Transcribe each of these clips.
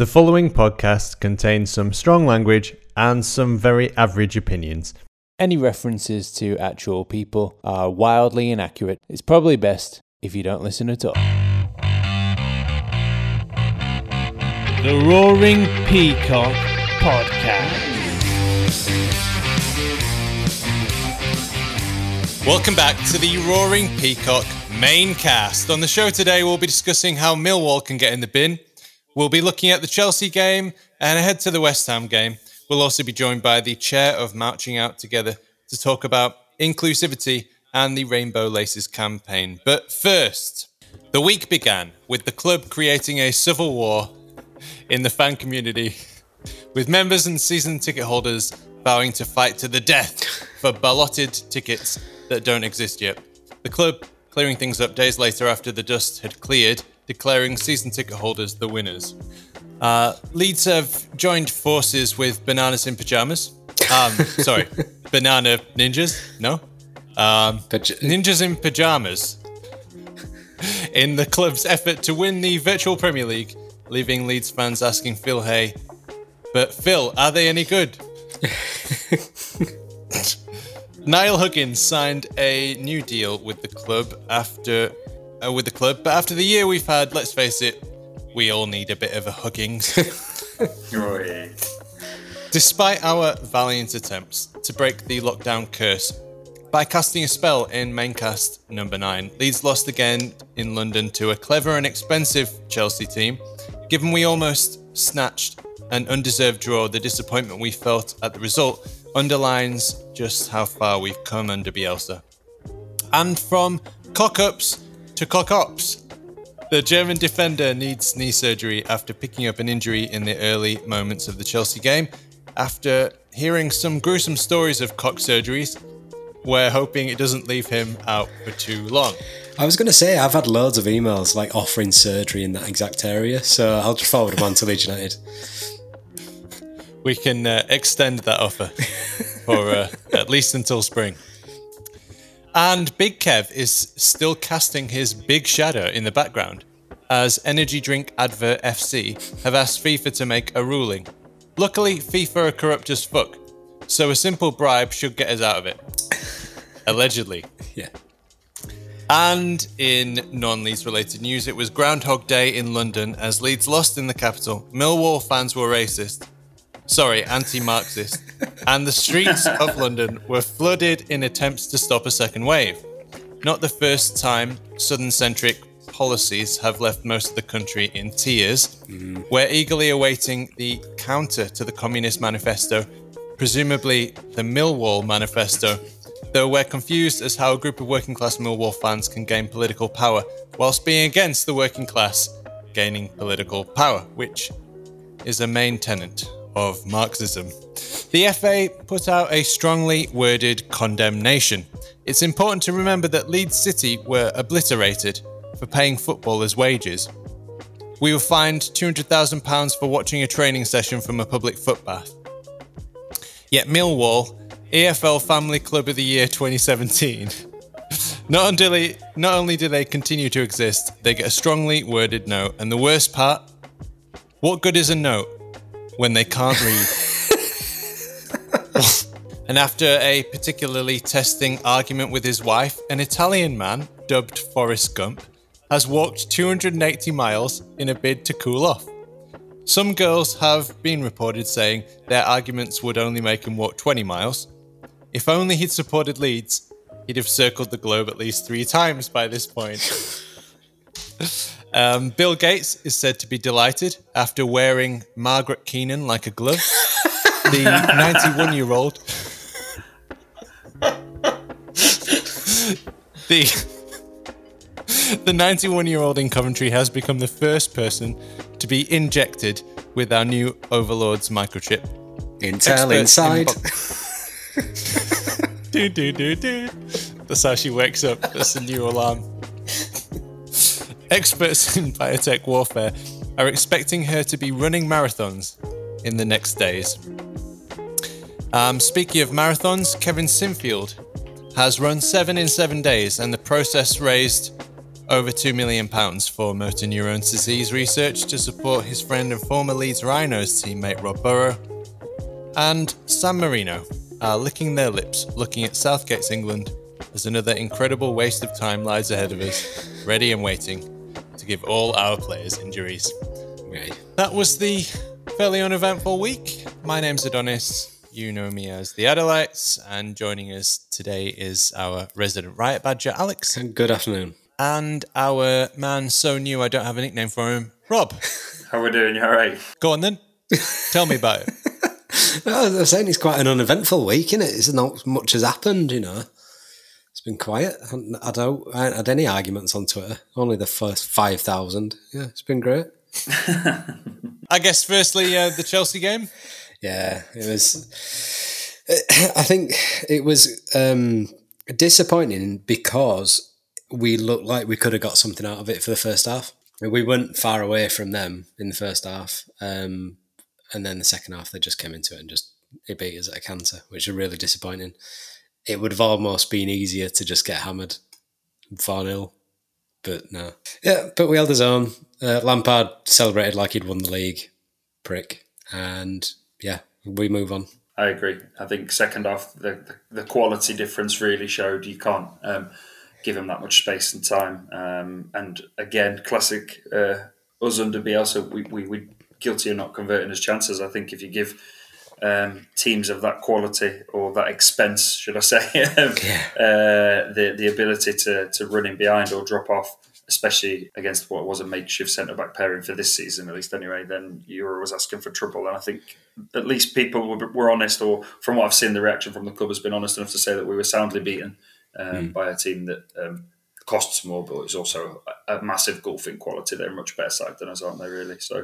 The following podcast contains some strong language and some very average opinions. Any references to actual people are wildly inaccurate. It's probably best if you don't listen at all. The Roaring Peacock Podcast. Welcome back to the Roaring Peacock main cast. On the show today, we'll be discussing how Millwall can get in the bin. We'll be looking at the Chelsea game and ahead to the West Ham game. We'll also be joined by the chair of Marching Out Together to talk about inclusivity and the Rainbow Laces campaign. But first, the week began with the club creating a civil war in the fan community, with members and season ticket holders vowing to fight to the death for ballotted tickets that don't exist yet. The club clearing things up days later after the dust had cleared, declaring season ticket holders the winners. Uh, Leeds have joined forces with Bananas in Pajamas. Um, sorry, Banana Ninjas? No? Um, ninjas in Pajamas. In the club's effort to win the virtual Premier League, leaving Leeds fans asking Phil Hay, but Phil, are they any good? Niall Huggins signed a new deal with the club after uh, with the club, but after the year we've had, let's face it, we all need a bit of a hugging. Despite our valiant attempts to break the lockdown curse by casting a spell in maincast number 9, Leeds lost again in London to a clever and expensive Chelsea team. Given we almost snatched an undeserved draw, the disappointment we felt at the result underlines just how far we've come under Bielsa. And from cock ups to cock ops, the German defender needs knee surgery after picking up an injury in the early moments of the Chelsea game. After hearing some gruesome stories of cock surgeries, we're hoping it doesn't leave him out for too long. I was going to say, I've had loads of emails like offering surgery in that exact area, so I'll just forward them on to Leeds United. We can uh, extend that offer for uh, at least until spring. And Big Kev is still casting his big shadow in the background, as energy drink advert FC have asked FIFA to make a ruling. Luckily, FIFA are corrupt as fuck, so a simple bribe should get us out of it. Allegedly. Yeah. And in non Leeds related news, it was Groundhog Day in London as Leeds lost in the capital. Millwall fans were racist. Sorry, anti Marxist. and the streets of London were flooded in attempts to stop a second wave. Not the first time Southern centric policies have left most of the country in tears. Mm-hmm. We're eagerly awaiting the counter to the Communist Manifesto, presumably the Millwall Manifesto, though we're confused as how a group of working class Millwall fans can gain political power whilst being against the working class gaining political power, which is a main tenet of Marxism. The FA put out a strongly worded condemnation. It's important to remember that Leeds City were obliterated for paying footballers wages. We were fined £200,000 for watching a training session from a public footbath. Yet Millwall, EFL Family Club of the Year 2017, not only, not only do they continue to exist, they get a strongly worded note. And the worst part, what good is a note when they can't read? and after a particularly testing argument with his wife, an Italian man, dubbed Forrest Gump, has walked 280 miles in a bid to cool off. Some girls have been reported saying their arguments would only make him walk 20 miles. If only he'd supported Leeds, he'd have circled the globe at least three times by this point. um, Bill Gates is said to be delighted after wearing Margaret Keenan like a glove. the 91 year old. the. The 91 year old in Coventry has become the first person to be injected with our new Overlord's microchip. Intel inside. do, do, do, do. That's how she wakes up. That's the new alarm. Experts in biotech warfare are expecting her to be running marathons in the next days. Um, speaking of marathons, Kevin Sinfield has run seven in seven days, and the process raised over £2 million for motor neurones disease research to support his friend and former Leeds Rhinos teammate Rob Burrow. And San Marino are licking their lips looking at Southgate's England as another incredible waste of time lies ahead of us, ready and waiting to give all our players injuries. Right. That was the fairly uneventful week. My name's Adonis. You know me as the Adelites, and joining us today is our resident riot badger, Alex, Good afternoon. and our man so new I don't have a nickname for him, Rob. How we doing? You all right? Go on then. Tell me about it. No, I was saying it's quite an uneventful week, isn't it? It's not much has happened, you know. It's been quiet. I don't I haven't had any arguments on Twitter. Only the first five thousand. Yeah, it's been great. I guess firstly uh, the Chelsea game. Yeah, it was. I think it was um, disappointing because we looked like we could have got something out of it for the first half. We weren't far away from them in the first half, um, and then the second half they just came into it and just it beat us at a canter, which is really disappointing. It would have almost been easier to just get hammered four 0 but no. Yeah, but we held his own. Uh, Lampard celebrated like he'd won the league, prick, and yeah, we move on. I agree. I think second half the, the, the quality difference really showed. You can't um, give him that much space and time. Um, and again, classic uh, us under Bielsa, we we we guilty of not converting his chances. I think if you give um, teams of that quality or that expense, should I say, um, uh, the the ability to to run in behind or drop off, especially against what was a makeshift centre back pairing for this season, at least anyway, then you were always asking for trouble. And I think at least people were, were honest, or from what I've seen, the reaction from the club has been honest enough to say that we were soundly beaten um, by a team that. Um, costs more, but it's also a, a massive golfing quality. They're a much better side than us, aren't they? Really. So,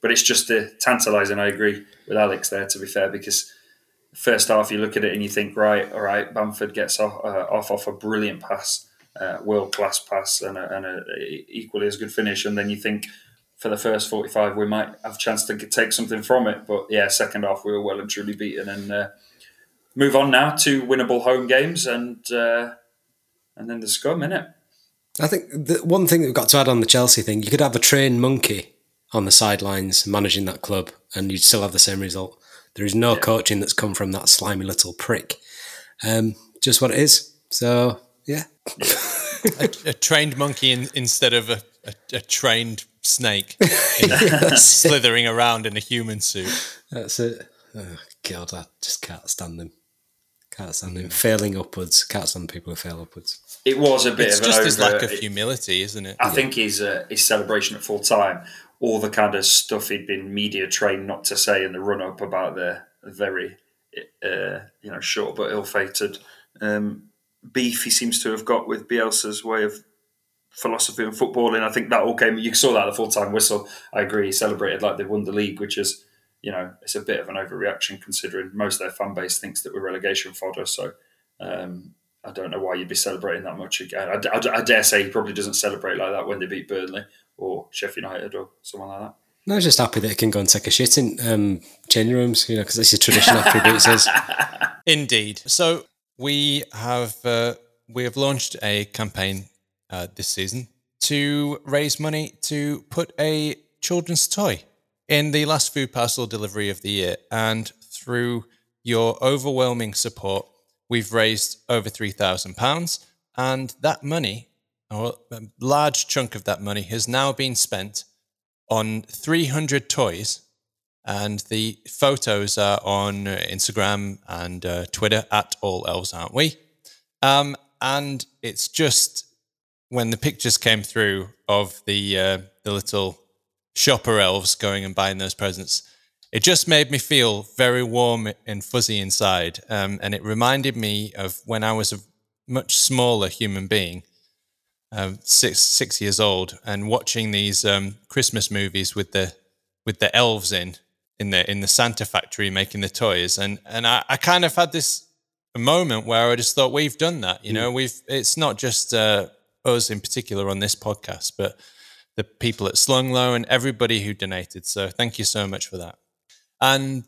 but it's just uh, tantalising. I agree with Alex there. To be fair, because first half you look at it and you think, right, all right, Bamford gets off uh, off, off a brilliant pass, uh, world class pass, and, a, and a, equally as good finish, and then you think. For the first forty-five, we might have a chance to take something from it, but yeah, second half we were well and truly beaten, and uh, move on now to winnable home games, and uh, and then the scum in it. I think the one thing that we've got to add on the Chelsea thing, you could have a trained monkey on the sidelines managing that club, and you'd still have the same result. There is no coaching that's come from that slimy little prick. Um, just what it is. So yeah, a, a trained monkey in, instead of a, a, a trained snake in- slithering around in a human suit. that's it. Oh, God, I just can't stand them. Can't stand them failing upwards. Can't stand people who fail upwards. It was a bit It's of an just his over- lack of humility, isn't it? I think his uh, his celebration at full time, all the kind of stuff he'd been media trained not to say in the run up about the very, uh, you know, short but ill fated um, beef he seems to have got with Bielsa's way of philosophy and footballing. I think that all came. You saw that at the full time whistle. I agree. He celebrated like they won the league, which is, you know, it's a bit of an overreaction considering most of their fan base thinks that we're relegation fodder. So. Um, I don't know why you'd be celebrating that much again. I, I- I dare say he probably doesn't celebrate like that when they beat Burnley or Sheffield United or someone like that. No, I'm just happy that he can go and take a shit in um, changing rooms, you know, because it's a tradition after he beats us. Indeed. So we have uh, we have launched a campaign uh, this season to raise money to put a children's toy in the last food parcel delivery of the year, and through your overwhelming support, we've raised over three thousand pounds, and that money, or a large chunk of that money, has now been spent on three hundred toys and the photos are on uh, Instagram and uh, Twitter at All Elves, aren't we? Um, and it's just when the pictures came through of the uh, the little shopper elves going and buying those presents, it just made me feel very warm and fuzzy inside, um, and it reminded me of when I was a much smaller human being. Um, six six years old and watching these um, Christmas movies with the with the elves in in the in the Santa factory making the toys, and and I, I kind of had this moment where I just thought we've done that. You know, we've it's not just uh, us in particular on this podcast, but the people at Slung Low and everybody who donated. So thank you so much for that. And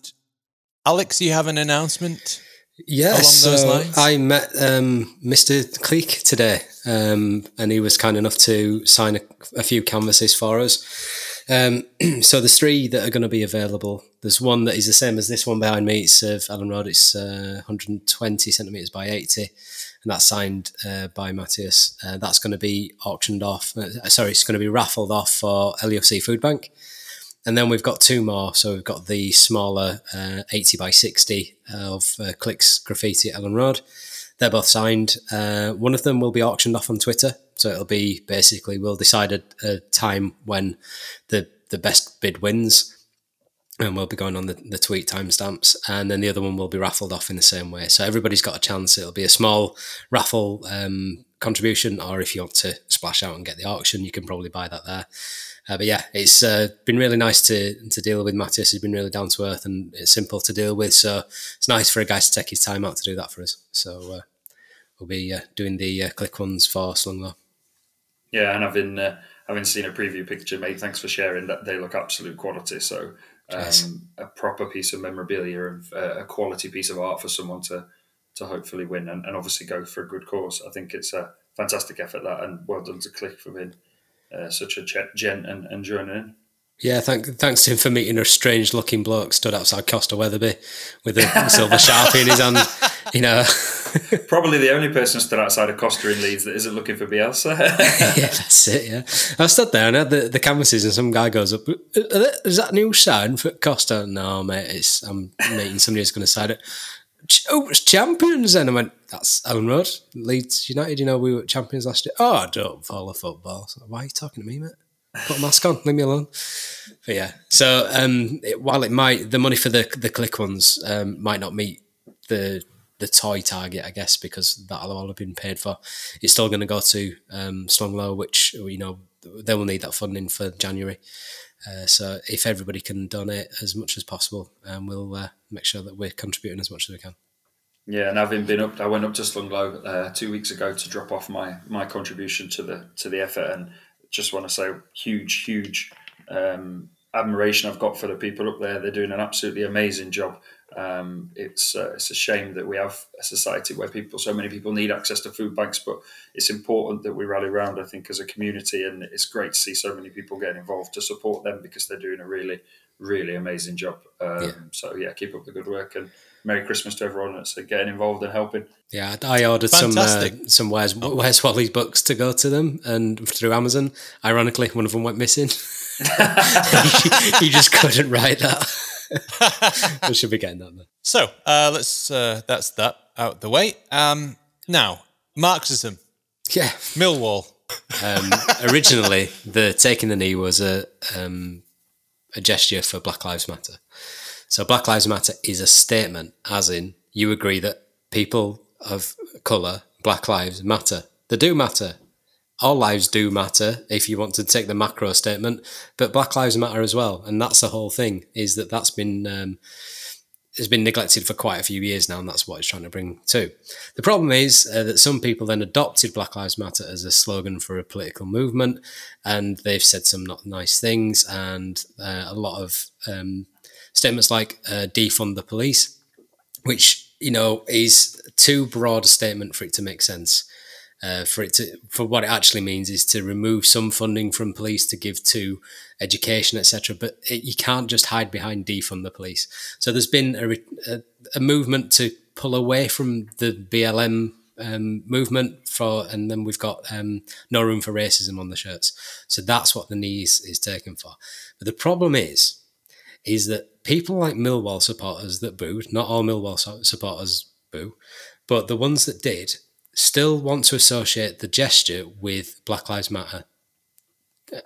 Alex, you have an announcement. Yeah, so those lines? I met um, Mr. Cleek today, um, and he was kind enough to sign a, a few canvases for us. Um, so there's three that are going to be available. There's one that is the same as this one behind me. It's of Elland Road. It's uh, 120 centimeters by 80, and that's signed uh, by Matthias. Uh, that's going to be auctioned off. Uh, sorry, it's going to be raffled off for LUFC Food Bank. And then we've got two more. So we've got the smaller uh, 80 by 60 of uh, Clicks Graffiti at Elland Road. They're both signed. Uh, one of them will be auctioned off on Twitter. So it'll be basically, we'll decide a, a time when the, the best bid wins. And we'll be going on the, the tweet timestamps. And then the other one will be raffled off in the same way. So everybody's got a chance. It'll be a small raffle um, contribution, or if you want to splash out and get the auction, you can probably buy that there. Uh, but yeah, it's uh, been really nice to to deal with. Matthias He's been really down to earth and it's simple to deal with. So it's nice for a guy to take his time out to do that for us. So uh, we'll be uh, doing the uh, click ones for Slung Low. Yeah, and having uh, having seen a preview picture, mate, thanks for sharing that. They look absolute quality. So. Um, a proper piece of memorabilia and uh, a quality piece of art for someone to to hopefully win and, and obviously go for a good cause. I think it's a fantastic effort that, and well done to Click for being uh, such a ge- gent and, and joining in. Yeah, thank, thanks to him for meeting a strange looking bloke stood outside Costa Wetherby with a silver sharpie in his hand. You know, Probably the only person stood outside of Costa in Leeds that isn't looking for Bielsa. yeah, that's it. Yeah, I stood there and I had the, the canvases, and some guy goes up. Is that new sign for Costa? No, mate. It's I'm meeting somebody who's going to sign it. Oh, it's champions, and I went. That's Elland Road, Leeds United. You know, we were champions last year. Oh, I don't follow football. So why are you talking to me, mate? Put a mask on. Leave me alone. But yeah. So um, it, while it might, the money for the the click ones um, might not meet the the toy target, I guess, because that'll all have been paid for. It's still going to go to um, Slung Low, which you know they will need that funding for January. Uh, so if everybody can donate as much as possible, um, we'll uh, make sure that we're contributing as much as we can. Yeah, and having been up, I went up to Slung Low uh, two weeks ago to drop off my my contribution to the to the effort, and just want to say huge, huge um, admiration I've got for the people up there. They're doing an absolutely amazing job. Um, it's uh, it's a shame that we have a society where people, so many people, need access to food banks, but it's important that we rally around. I think as a community, and it's great to see so many people getting involved to support them because they're doing a really, really amazing job. Um, Yeah. So yeah, keep up the good work and Merry Christmas to everyone that's uh, getting involved and helping. Yeah, I ordered some uh, some Where's, Where's Wally's books to go to them, and through Amazon. Ironically, one of them went missing. he, he just couldn't write that. We should be getting that then. So uh, let's uh, that's that out the way. Um, now Marxism, Yeah. Millwall. Um, originally, the taking the knee was a um, a gesture for Black Lives Matter. So Black Lives Matter is a statement, as in you agree that people of colour, Black lives matter. They do matter. All lives do matter if you want to take the macro statement, but Black lives matter as well, and that's the whole thing. Is that that's been um, has been neglected for quite a few years now, and that's what it's trying to bring to. The problem is uh, that some people then adopted Black Lives Matter as a slogan for a political movement, and they've said some not nice things, and uh, a lot of um, statements like uh, defund the police, which you know is too broad a statement for it to make sense. Uh, for it to, for what it actually means is to remove some funding from police to give to education, etc. But it, you can't just hide behind defund the police. So there's been a, a, a movement to pull away from the BLM um, movement for, and then we've got um, no room for racism on the shirts. So that's what the knees is taken for. But the problem is, is that people like Millwall supporters that booed, not all Millwall supporters boo, but the ones that did still want to associate the gesture with Black Lives Matter,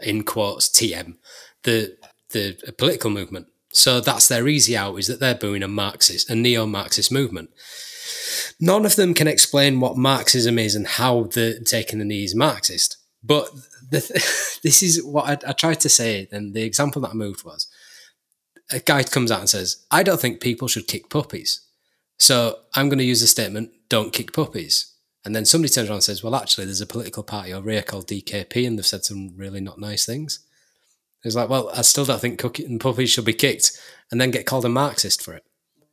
in quotes TM, the the political movement. So that's their easy out is that they're booing a Marxist, a neo-Marxist movement. None of them can explain what Marxism is and how the taking the knee is Marxist. But this is what I, I tried to say, and the example that I moved was a guy comes out and says, I don't think people should kick puppies. So I'm going to use the statement, don't kick puppies. And then somebody turns around and says, well, actually, there's a political party over here called DKP, and they've said some really not nice things. It's like, well, I still don't think cooking puppies should be kicked, and then get called a Marxist for it.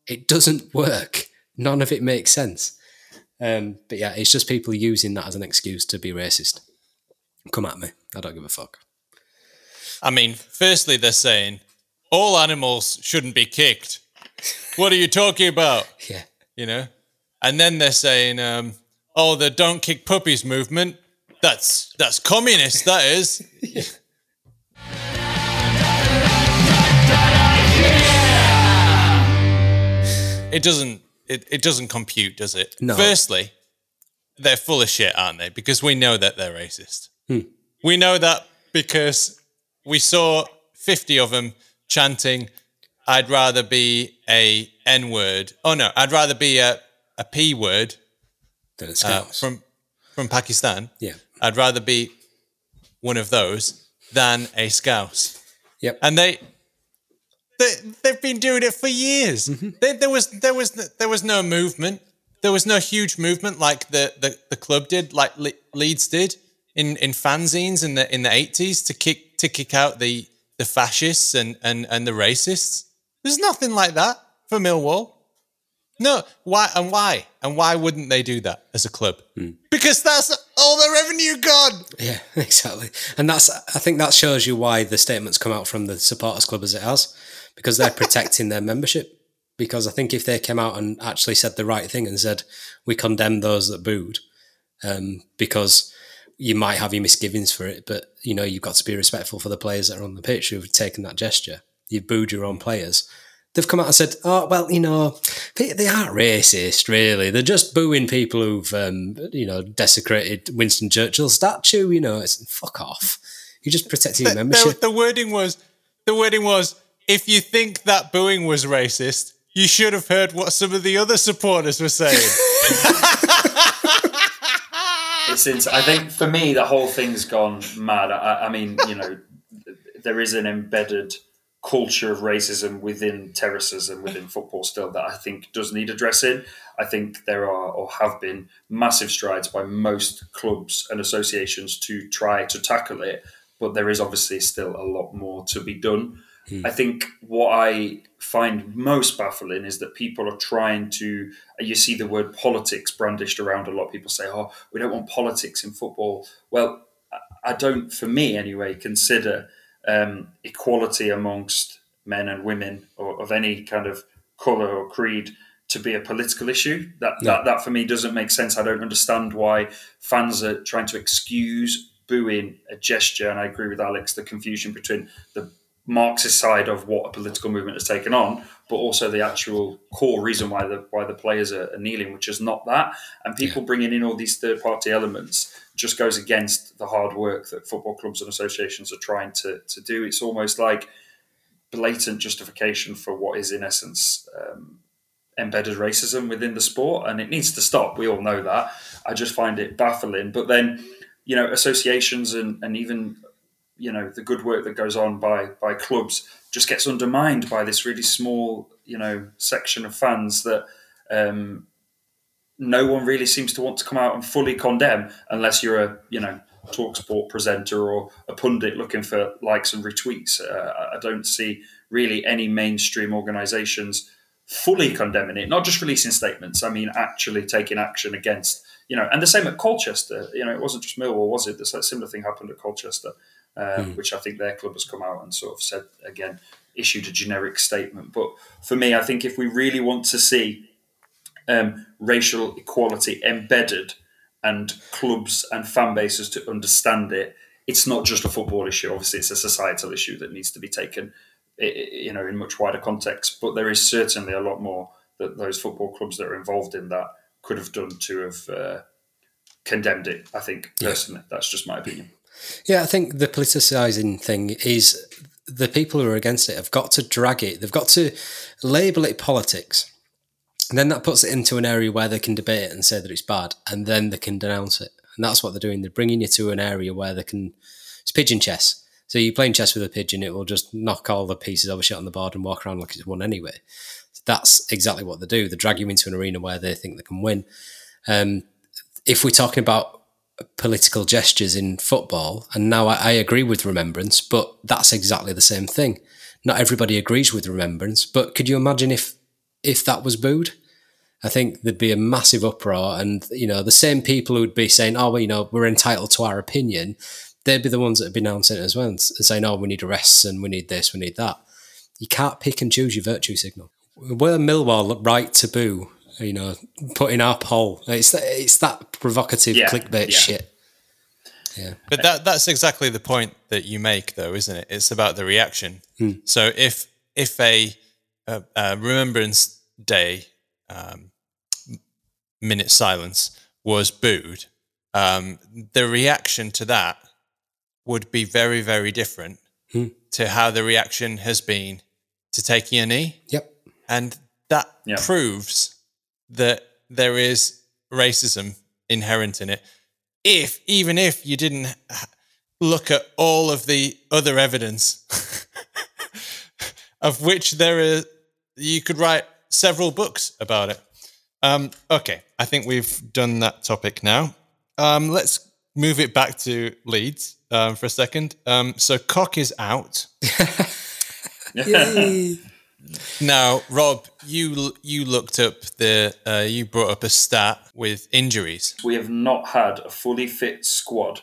It doesn't work. none of it makes sense. Um, but yeah, it's just people using that as an excuse to be racist. Come at me. I don't give a fuck. I mean, firstly, they're saying all animals shouldn't be kicked. What are you talking about? Yeah. You know? And then they're saying, um, oh, the don't kick puppies movement. That's that's communist, that is. it doesn't it, it doesn't compute, does it? No. Firstly, they're full of shit, aren't they? Because we know that they're racist. Hmm. We know that because we saw 50 of them chanting, I'd rather be a N word. Oh no, I'd rather be a, a P word Then uh, from from Pakistan. yeah. I'd rather be one of those than a scouse. Yep. And they, they they've been doing it for years. There, there was there was there was no movement. There was no huge movement like the the, the club did, like Le- Leeds did in, in fanzines in the in the eighties to kick to kick out the the fascists and, and, and the racists. There's nothing like that for Millwall. No, why and why and why wouldn't they do that as a club? Because that's all the revenue gone. Yeah, exactly. And that's I think that shows you why the statements come out from the supporters club as it has, because they're protecting their membership. Because I think if they came out and actually said the right thing and said we condemn those that booed, um, because you might have your misgivings for it, but you know you've got to be respectful for the players that are on the pitch who've taken that gesture. You've booed your own players. They've come out and said, "Oh well, you know, they, they aren't racist, really. They're just booing people who've, um, you know, desecrated Winston Churchill's statue. You know, it's fuck off. You're just protecting your The, membership." the wording was the wording was if you think that booing was racist, you should have heard what some of the other supporters were saying. It's ins- I think for me, the whole thing's gone mad. I, I mean, you know, there is an embedded culture of racism within terraces and within football still that I think does need addressing. I think there are or have been massive strides by most clubs and associations to try to tackle it, but there is obviously still a lot more to be done. Hmm. I think what I find most baffling is that people are trying to. You see the word politics brandished around a lot. People say, "Oh, we don't want politics in football." Well, I don't, for me anyway, consider um, equality amongst men and women or of any kind of color or creed to be a political issue. That, that that for me doesn't make sense. I don't understand why fans are trying to excuse booing a gesture. And I agree with Alex, the confusion between the Marxist side of what a political movement has taken on, but also the actual core reason why the why the players are, are kneeling, which is not that. And people bringing in all these third party elements just goes against the hard work that football clubs and associations are trying to to do. It's almost like blatant justification for what is in essence um, embedded racism within the sport, and it needs to stop. We all know that. I just find it baffling. But then, you know, associations and, and even you know the good work that goes on by by clubs just gets undermined by this really small you know section of fans that um, no one really seems to want to come out and fully condemn unless you're a you know talk sport presenter or a pundit looking for likes and retweets. Uh, i don't see really any mainstream organizations fully condemning it not just releasing statements i mean actually taking action against you know and the same at colchester. You know it wasn't just millwall was it? This similar thing happened at colchester um, which i think their club has come out and sort of said again issued a generic statement but for me i think if we really want to see um, racial equality embedded and clubs and fan bases to understand it. It's not just a football issue. Obviously, it's a societal issue that needs to be taken, you know, in much wider context. But there is certainly a lot more that those football clubs that are involved in that could have done to have uh, condemned it. I think personally, that's just my opinion. Yeah, I think the politicising thing is the people who are against it have got to drag it. They've got to label it politics. And then that puts it into an area where they can debate it and say that it's bad, and then they can denounce it. And that's what they're doing. They're bringing you to an area where they can. It's pigeon chess. So you're playing chess with a pigeon, it will just knock all the pieces over shit on the board and walk around like it's won anyway. That's exactly what they do. They drag you into an arena where they think they can win. Um, if we're talking about political gestures in football, and now I, I agree with remembrance, but that's exactly the same thing. Not everybody agrees with remembrance, but could you imagine if if that was booed? I think there'd be a massive uproar, and you know the same people who'd be saying, "Oh, well, you know, we're entitled to our opinion," they'd be the ones that'd be announcing it as well, and saying, "Oh, we need arrests and we need this, we need that." You can't pick and choose your virtue signal. Were Millwall right to boo? You know, putting in our poll. It's that, it's that provocative Yeah, clickbait yeah. shit. Yeah. But that that's exactly the point that you make, though, isn't it? It's about the reaction. So if if a, a, a Remembrance Day um, minute silence was booed, um, the reaction to that would be very very different to how the reaction has been to taking a knee, Yep. and that Yeah. proves that there is racism inherent in it. If even if you didn't look at all of the other evidence, of which there is, you could write several books about it. Um, okay, I think we've done that topic now. Um, let's move it back to Leeds um, for a second. Um, so Koch is out. Now, Rob, you you looked up the uh, you brought up a stat with injuries. we have not had a fully fit squad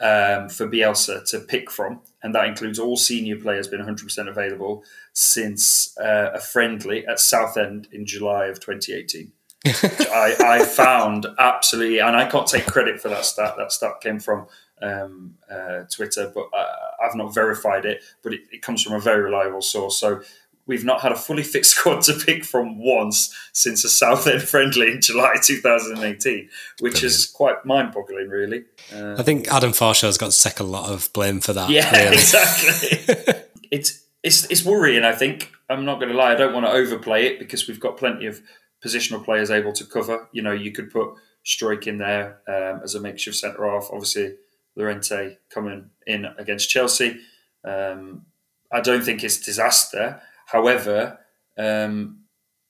um, for Bielsa to pick from, and that includes all senior players being 100% available since uh, a friendly at Southend in July of 2018. I, I found absolutely, and I can't take credit for that stat. That stat came from um, uh, Twitter, but uh, I've not verified it. But it, it comes from a very reliable source. So we've not had a fully fit squad to pick from once since a Southend friendly in July 2018, which is quite mind-boggling, really. Uh, I think Adam Farshaw's got take a lot of blame for that. yeah, really. exactly. it's it's it's worrying. I think I'm not going to lie. I don't want to overplay it because we've got plenty of positional players able to cover. You know, you could put Struijk in there um, as a makeshift centre half. Obviously, Llorente coming in against Chelsea. Um, I don't think it's disaster. However, um,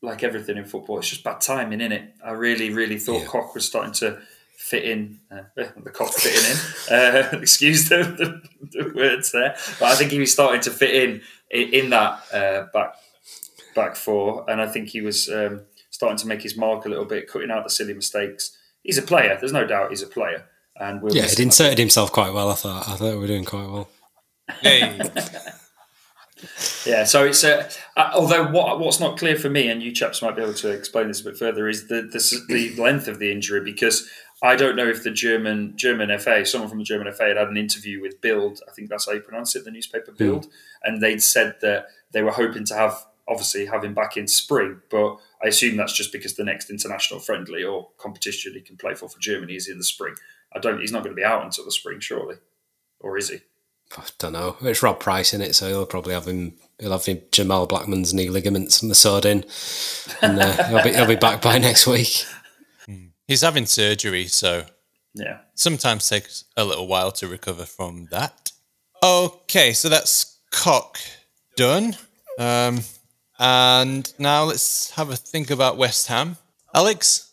like everything in football, it's just bad timing, is it? I really, really thought Yeah. Koch was starting to fit in. Uh, the cock fitting in. Uh, excuse the, the, the words there, but I think he was starting to fit in in, in that uh, back back four, and I think he was um, starting to make his mark a little bit, cutting out the silly mistakes. He's a player. There's no doubt he's a player, and we'll Yeah, he'd inserted himself quite well. I thought. I thought we were doing quite well. Hey, Yeah, so it's uh, uh, although what what's not clear for me, and you chaps might be able to explain this a bit further, is the the, the length of the injury because I don't know if the German German FA, someone from the German FA, had had an interview with Bild. I think that's how you pronounce it, the newspaper Bild, and they'd said that they were hoping to have obviously have him back in spring, but I assume that's just because the next international friendly or competition he can play for for Germany is in the spring. I don't. He's not going to be out until the spring, surely, or is he? I don't know. It's Rob Price in it, so he'll probably have him. He'll have him, Jamal Blackman's knee ligaments massaged in, and uh, he'll be he'll be back by next week. he's having surgery, so Yeah. sometimes takes a little while to recover from that. Okay, so that's Koch done. Um, and now let's have a think about West Ham. Alex,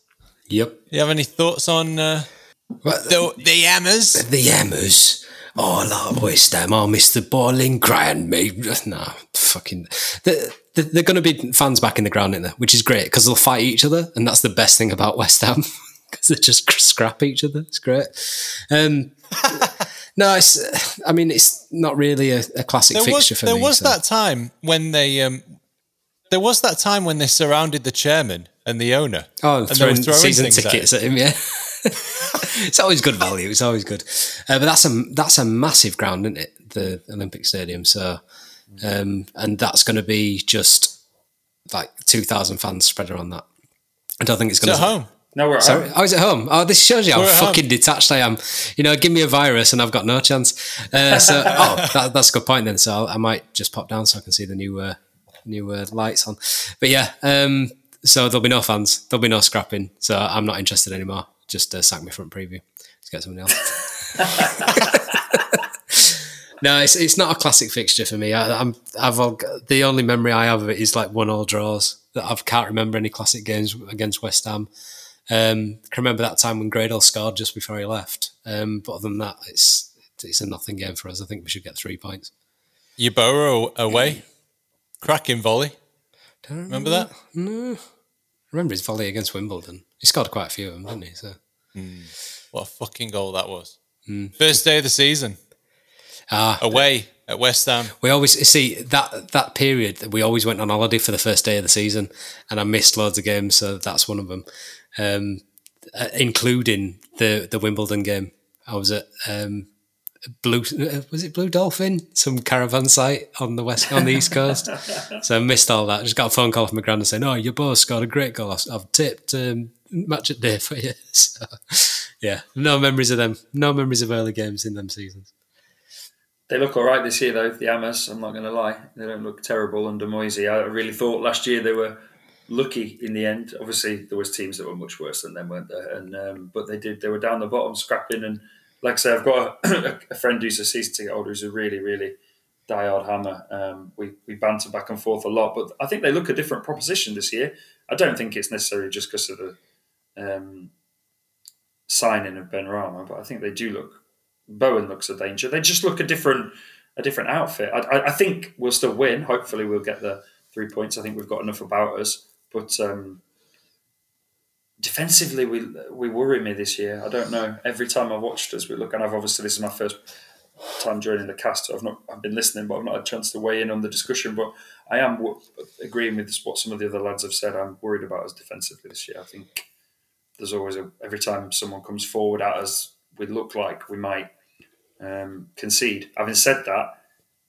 Yep. do you have any thoughts on uh, What, the the Hammers? the Hammers. Oh, like West Ham. Oh, Mr. Boiling Grand, mate. Nah, fucking. They're, they're going to be fans back in the ground, in there, which is great because they'll fight each other, and that's the best thing about West Ham because they just scrap each other. It's great. Um, no, it's. I mean, it's not really a, a classic There was fixture for there me. There was so- that time when they um, there was that time when they surrounded the chairman and the owner. Oh, and they were throwing throwing season things at tickets at him, yeah. it's always good value. It's always good, uh, but that's a that's a massive ground, isn't it? The Olympic Stadium. So, um, and that's going to be just like two thousand fans spread around that. I don't think it's It's going at to. home. No, we're Sorry, home. I was at home. Oh, this shows you how We're at home. fucking detached I am. You know, give me a virus and I've got no chance. Uh, so, oh, that, that's a good point then. So I'll, I might just pop down so I can see the new uh, new uh, lights on. But yeah, um, so there'll be no fans. There'll be no scrapping. So I'm not interested anymore. Just uh, sack me front preview. Let's get someone else. no, it's it's not a classic fixture for me. I, I'm I've the only memory I have of it is like one all draws. That I can't remember any classic games against West Ham. Um, I can remember that time when Gradel scored just before he left. Um, but other than that, it's it's a nothing game for us. I think we should get three points. You borrow away, cracking volley. Don't Remember that? No, remember his volley against Wimbledon. He scored quite a few of them, didn't he? So What a fucking goal that was. First day of the season. ah, Away at West Ham. we always see that that period. that We always went on holiday for the first day of the season, and I missed loads of games. So that's one of them, um, uh, including the the Wimbledon game. I was at um, Blue uh, was it Blue Dolphin, some caravan site on the west on the east coast. so I missed all that. Just got a phone call from my granddad saying, "Oh, your boss scored a great goal. I've- I've tipped um, match at day for you." So, yeah, no memories of them. No memories of early games in them seasons. They look all right this year, though. The 'Ammers, I'm not going to lie, they don't look terrible under Moyes. I really thought last year they were lucky in the end. Obviously, there was teams that were much worse than them, weren't there? And um, but they did. They were down the bottom, scrapping. And like I say, I've got a, a friend who's a season ticket holder who's a really, really diehard hammer. Um, we we banter back and forth a lot, but I think they look a different proposition this year. I don't think it's necessarily just because of the um, signing of Benrahma, but I think they do look. Bowen looks a danger. They just look a different, a different outfit. I, I, I think we'll still win. Hopefully, we'll get the three points. I think we've got enough about us, but um, defensively, we we worry me this year. I don't know. Every time I've watched us, we look, and I've obviously this is my first time joining the cast. So I've not I've been listening, but I've not had a chance to weigh in on the discussion. But I am w- agreeing with what some of the other lads have said. I'm worried about us defensively this year. I think there's always a every time someone comes forward at us, we look like we might um, concede. Having said that,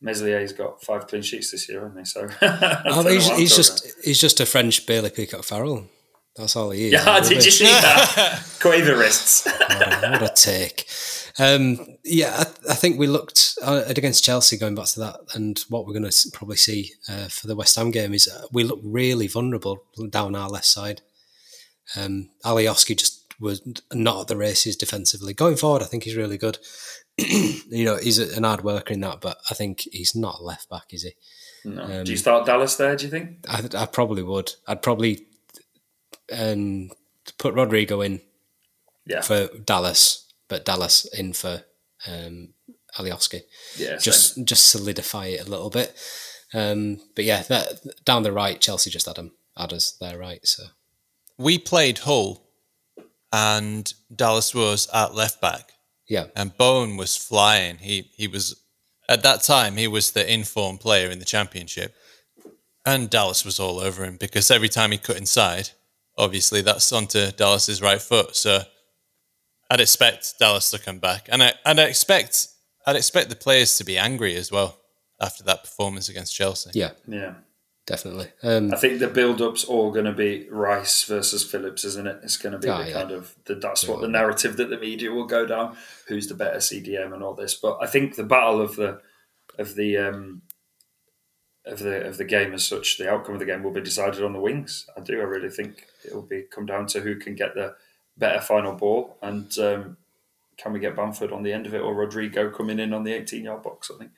Meslier's got five clean sheets this year, hasn't he? So Oh, he's, he's just he's just a French Bailey Peacock Farrell. That's all he is. Yeah, did you see that? Quaver wrists. what a take. Um, yeah, I, I think we looked uh, against Chelsea going back to that, and what we're going to probably see uh, for the West Ham game is uh, we look really vulnerable down our left side. Um, Alioski just was not at the races defensively. Going forward, I think he's really good. you know, he's an hard worker in that, but I think he's not a left back, is he? No. Um, do you start Dallas there? Do you think? I, I probably would. I'd probably um, put Rodrigo in Yeah, for Dallas, but Dallas in for um, Alioski. yeah. same. Just just solidify it a little bit. Um, but yeah, that, down the right, Chelsea just had them had us there right. So We played Hull and Dallas was at left back yeah, and Bowen was flying. He he was at that time he was the informed player in the championship. And Dallas was all over him because every time he cut inside, obviously that's onto Dallas's right foot. So I'd expect Dallas to come back. And I and I expect I'd expect the players to be angry as well after that performance against Chelsea. yeah, yeah. definitely. Um, I think the build-up's all going to be Rice versus Phillips, isn't it? It's going to be Oh, the yeah. kind of the, that's what the narrative that the media will go down. Who's the better CDM and all this? But I think the battle of the of the um, of the of the game as such, the outcome of the game will be decided on the wings. I do. I really think it will be come down to who can get the better final ball and um, can we get Bamford on the end of it or Rodrigo coming in on the 18 yard box. I think.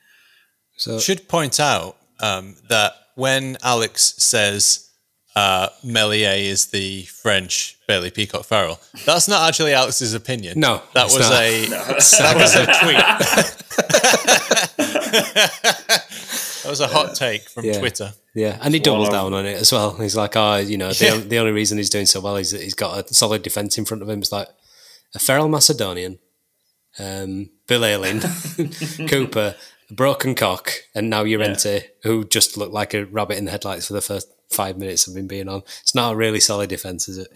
so Should point out um, that when Alex says uh, Meslier is the French Bailey Peacock Farrell, that's not actually Alex's opinion. No, that was not. a that was a tweet. that was a hot take from Yeah. Twitter. yeah, and he doubled down on it as well. He's like, oh, you know, the, Yeah. the only reason he's doing so well is that he's got a solid defense in front of him. It's like a feral Macedonian, um, Bill Ayling, Cooper, a broken cock, and now Llorente, who just looked like a rabbit in the headlights for the first five minutes of him being on. It's not a really solid defense, is it?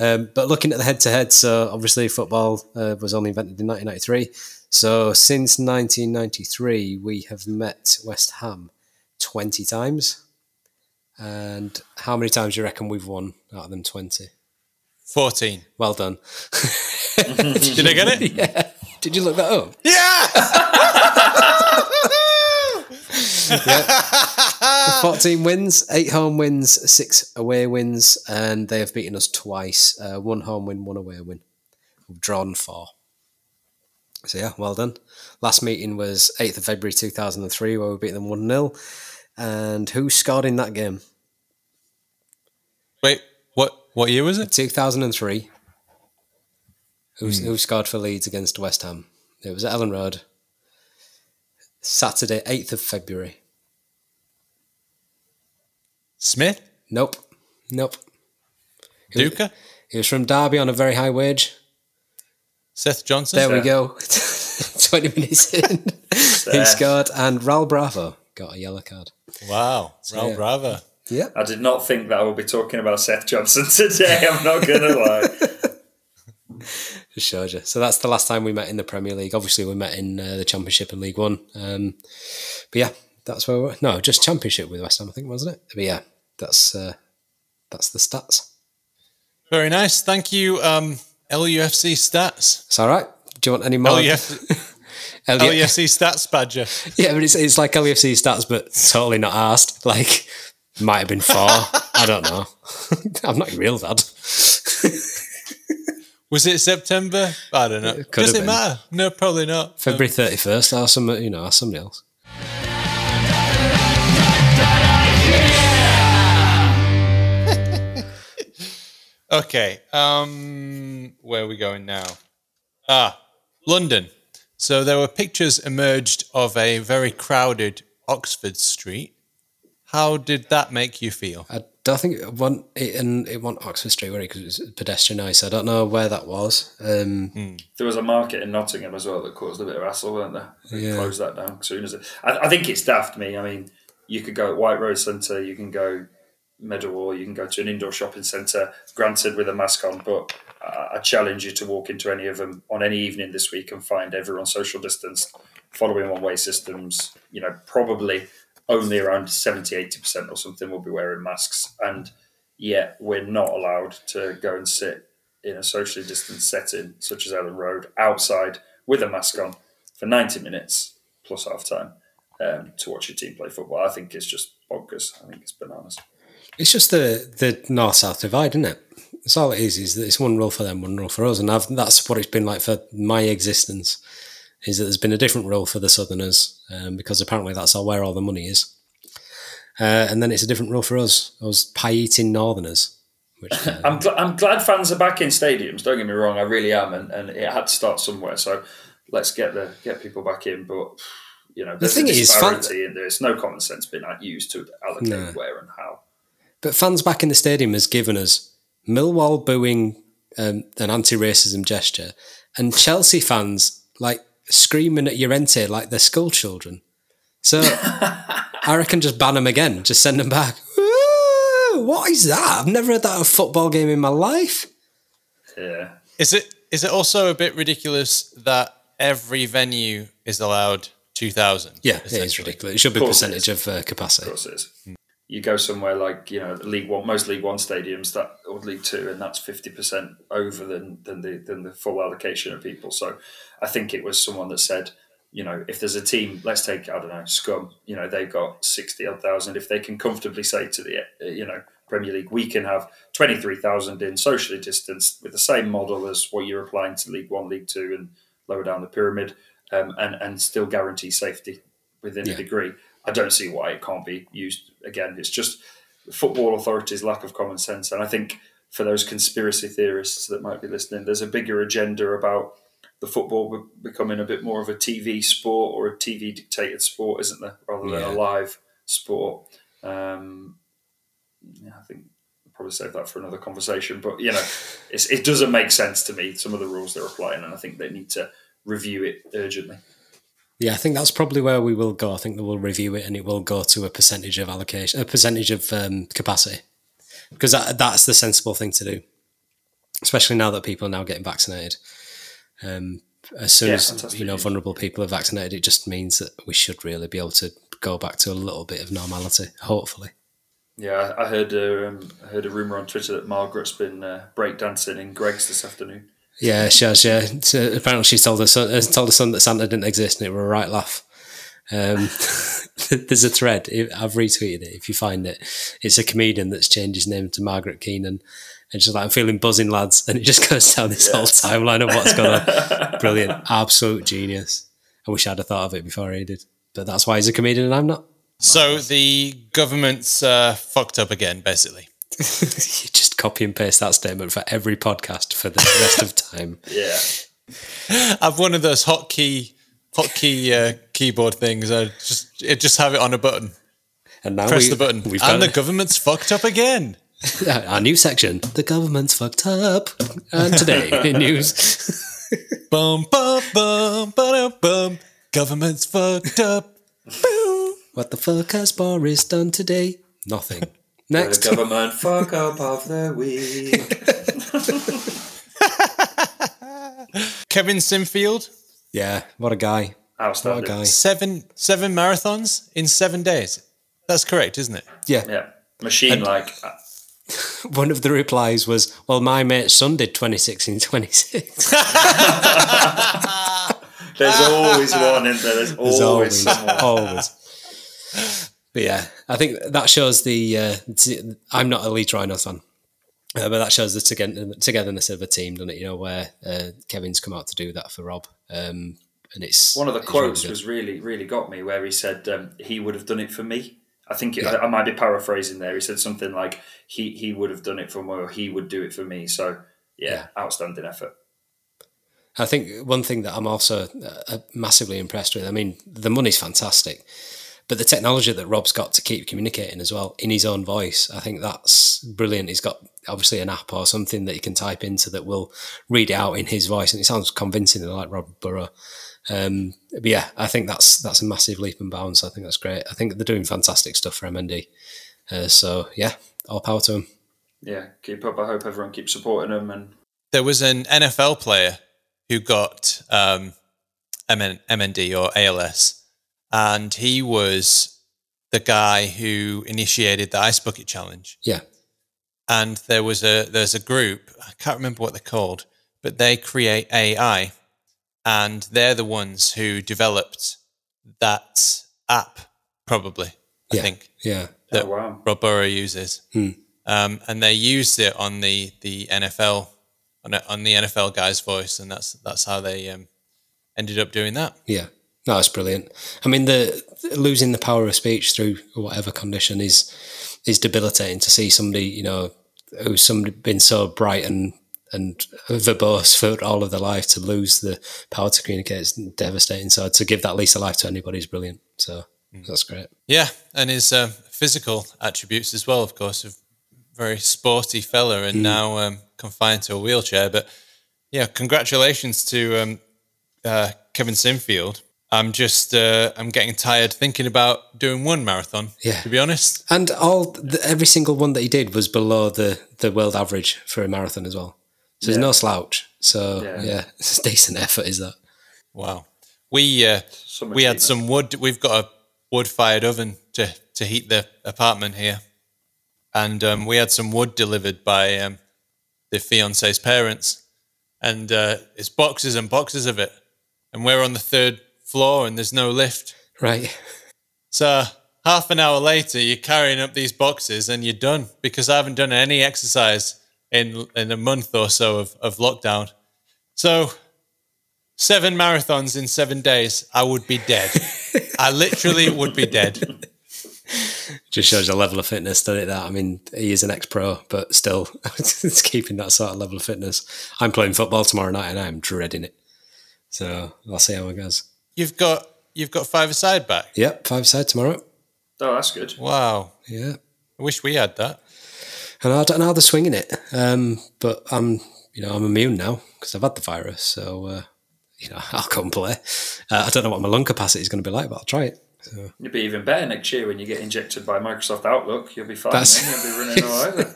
Um, but looking at the head-to-head, so obviously football uh, was only invented in 1993. So since 1993, we have met West Ham 20 times. And how many times do you reckon we've won out of them 20? 14. Well done. Did I get it? yeah. Did you look that up? Yeah! 14 wins, 8 home wins, 6 away wins, and they have beaten us twice. Uh, one home win, one away win. We've drawn 4. So yeah, well done. Last meeting was 8th of February 2003 where we beat them 1-0. And who scored in that game? Wait, what what year was it? 2003. Who, hmm. who scored for Leeds against West Ham? It was at Elland Road. Saturday, 8th of February. Smith? Nope. Nope. Duca, He was from Derby on a very high wage. Seth Johnson. There we go. 20 minutes in, he scored, and Raul Bravo got a yellow card. Wow, Raul yeah. Bravo. Yeah. I did not think that I would be talking about Seth Johnson today. I'm not going to lie. Just shows you. So that's the last time we met in the Premier League. Obviously, we met in uh, the Championship and League One. Um, but yeah, that's where we were. No, just Championship with West Ham, I think, wasn't it? But yeah, that's uh, that's the stats. Very nice. Thank you, um, LUFC stats. It's all right. Do you want any more? LUF- LU- LUFC stats badger. Yeah, but it's, it's like LUFC stats, but totally not asked. Like, might have been four. I don't know. I'm not your real dad. Was it September? I don't know. could Does it been. matter? No, probably not. February 31st or some, you know, somebody else. Okay. Um, where are we going now? Ah, London. So there were pictures emerged of a very crowded Oxford Street. How did that make you feel? I don't think it went it and it went Oxford Street, where because it was pedestrianised. I don't know where that was. Um, There was a market in Nottingham as well that caused a bit of hassle, weren't there? They Yeah. closed that down as soon as it. I, I think it's daft. Me, I mean, you could go at White Rose Centre, you can go Meadowhall, you can go to an indoor shopping centre, granted with a mask on, but I, I challenge you to walk into any of them on any evening this week and find everyone social distance, following one way systems. You know, probably only around 70 80% or something will be wearing masks. And yet, we're not allowed to go and sit in a socially distanced setting, such as Elland Road, outside with a mask on for 90 minutes plus half time um, to watch your team play football. I think it's just bonkers. I think it's bananas. It's just the the north south divide, isn't it? That's all it is. Is that it's one rule for them, one rule for us, and I've, that's what it's been like for my existence. Is that there's been a different rule for the Southerners um, because apparently that's all where all the money is, uh, and then it's a different rule for us, us pie eating Northerners. Which uh, I'm, gl- I'm glad fans are back in stadiums. Don't get me wrong, I really am, and, and it had to start somewhere. So let's get the get people back in. But you know, the thing is, fan- there's no common sense being used to allocate No. where and how. But fans back in the stadium has given us Millwall booing um, an anti-racism gesture, and Chelsea fans like screaming at Llorente like they're school children. So I reckon just ban them again. Just send them back. Ooh, What is that? I've never heard that at a football game in my life. Yeah. Is it is it also a bit ridiculous that every venue is allowed two thousand? Yeah, it is ridiculous. It should be Of course it percentage of uh, capacity. course it is. You go somewhere like you know League One, most League One stadiums that or League Two, and that's fifty percent over than than the than the full allocation of people. So I think it was someone that said, you know, if there's a team, let's take I don't know Scum, you know they've got sixty odd thousand. If they can comfortably say to the you know Premier League, we can have twenty three thousand in socially distanced with the same model as what you're applying to League One, League Two, and lower down the pyramid, um, and and still guarantee safety within Yeah. a degree. I don't see why it can't be used again. It's just the football authorities' lack of common sense, and I think for those conspiracy theorists that might be listening, there's a bigger agenda about the football becoming a bit more of a TV sport or a TV dictated sport, isn't there, rather than Yeah. a live sport. Um, yeah, I think I'll probably save that for another conversation. But you know, it's, it doesn't make sense to me some of the rules they're applying, and I think they need to review it urgently. Yeah, I think that's probably where we will go. I think they will review it and it will go to a percentage of allocation, a percentage of um, capacity, because that, that's the sensible thing to do, especially now that people are now getting vaccinated. Um, as soon Yeah, as fantastic you know vulnerable people are vaccinated, it just means that we should really be able to go back to a little bit of normality. Hopefully, Yeah, I heard uh, um, I heard a rumor on Twitter that Margaret's been uh, breakdancing in Greggs this afternoon. Yeah, she has. Yeah, So apparently she told her son, uh, told her son that Santa didn't exist, and it were a right laugh. Um, there's a thread. I've retweeted it. If you find it, it's a comedian that's changed his name to Margaret Keenan, and she's like, "I'm feeling buzzing, lads," and it just goes down this whole timeline of what's going on. Brilliant, absolute genius. I wish I'd have thought of it before he did, but that's why he's a comedian and I'm not. So the government's uh, fucked up again, basically. You just copy and paste that statement for every podcast for the rest of time. Yeah, I've one of those hotkey hotkey uh, keyboard things. I just it just have it on a button. And now Press we, the button, We've and got the government's fucked up again. Our new section, the government's fucked up. And today in news, Bum bum bum ba bum. Government's fucked up. Boo. what the fuck has Boris done today? Nothing. The Next. government fuck up of the week. Kevin Sinfield, Yeah, what a guy. What a guy. seven seven marathons in seven days. That's correct, isn't it? Yeah. Yeah, machine like. One of the replies was, well, my mate's son did 26 in 26. There's always one, isn't there? There's always, always, someone. always. But yeah, I think that shows the. Uh, t- I'm not a Leeds Rhinos fan, uh, but that shows the toge- togetherness of a team, doesn't it? You know, where uh, Kevin's come out to do that for Rob. Um, and it's One of the really quotes good. was really, really got me where he said um, he would have done it for me. I think it, I, I might be paraphrasing there. He said something like he he would have done it for me, or he would do it for me. So yeah, outstanding effort. I think one thing that I'm also uh, massively impressed with, I mean, the money's fantastic, but the technology that Rob's got to keep communicating as well in his own voice, I think that's brilliant. He's got obviously an app or something that he can type into that will read it out in his voice, and it sounds convincing, like Rob Burrow. Um, but yeah, I think that's that's a massive leap and bounds. I think that's great. I think they're doing fantastic stuff for MND. Uh, so yeah, all power to them. Yeah, keep up. I hope everyone keeps supporting them. And There was an NFL player who got um, MN, MND or ALS, and he was the guy who initiated the ice bucket challenge. Yeah, and there was a there's a group I can't remember what they're called, but they create AI, and they're the ones who developed that app, probably I Yeah. think yeah, that oh, wow, Rob Burrow uses, Hmm. um, and they used it on the the NFL on, a, on the NFL guy's voice, and that's that's how they um, ended up doing that. Yeah, no, that's brilliant. I mean, the losing the power of speech through whatever condition is is debilitating. To see somebody, you know, who's somebody been so bright and and verbose for all of their life to lose the power to communicate is devastating. So to give that lease of life to anybody is brilliant. So that's great. Yeah, and his um, physical attributes as well, of course, a very sporty fella, and now um, confined to a wheelchair. But yeah, congratulations to um, uh, Kevin Sinfield. I'm just uh, I'm getting tired thinking about doing one marathon. Yeah. to be honest. And all the, every single one that he did was below the the world average for a marathon as well. So there's no slouch. So Yeah. yeah, it's a decent effort, is that? Wow. We uh, Some we had some wood. We've got a wood fired oven to to heat the apartment here, and um, we had some wood delivered by um, the fiance's parents, and uh, it's boxes and boxes of it, and we're on the third floor and there's no lift. Right. So half an hour later, you're carrying up these boxes and you're done because I haven't done any exercise in in a month or so of, of lockdown. So seven marathons in seven days, I would be dead. I literally would be dead. just shows a level of fitness, doesn't it? That I mean, he is an ex-pro, but still, it's keeping that sort of level of fitness. I'm playing football tomorrow night, and I'm dreading it. So I'll see how it goes. You've got you've got five aside back. Yep, five side tomorrow. Oh, that's good. Wow. Yeah, I wish we had that. and I don't know how they're swinging it, um, but I'm, you know, I'm immune now because I've had the virus. So uh, you know, I'll come play. Uh, I don't know what my lung capacity is going to be like, but I'll try it. So You'll be even better next year when you get injected by Microsoft Outlook. You'll be fine. That's- Then. You'll be running all over.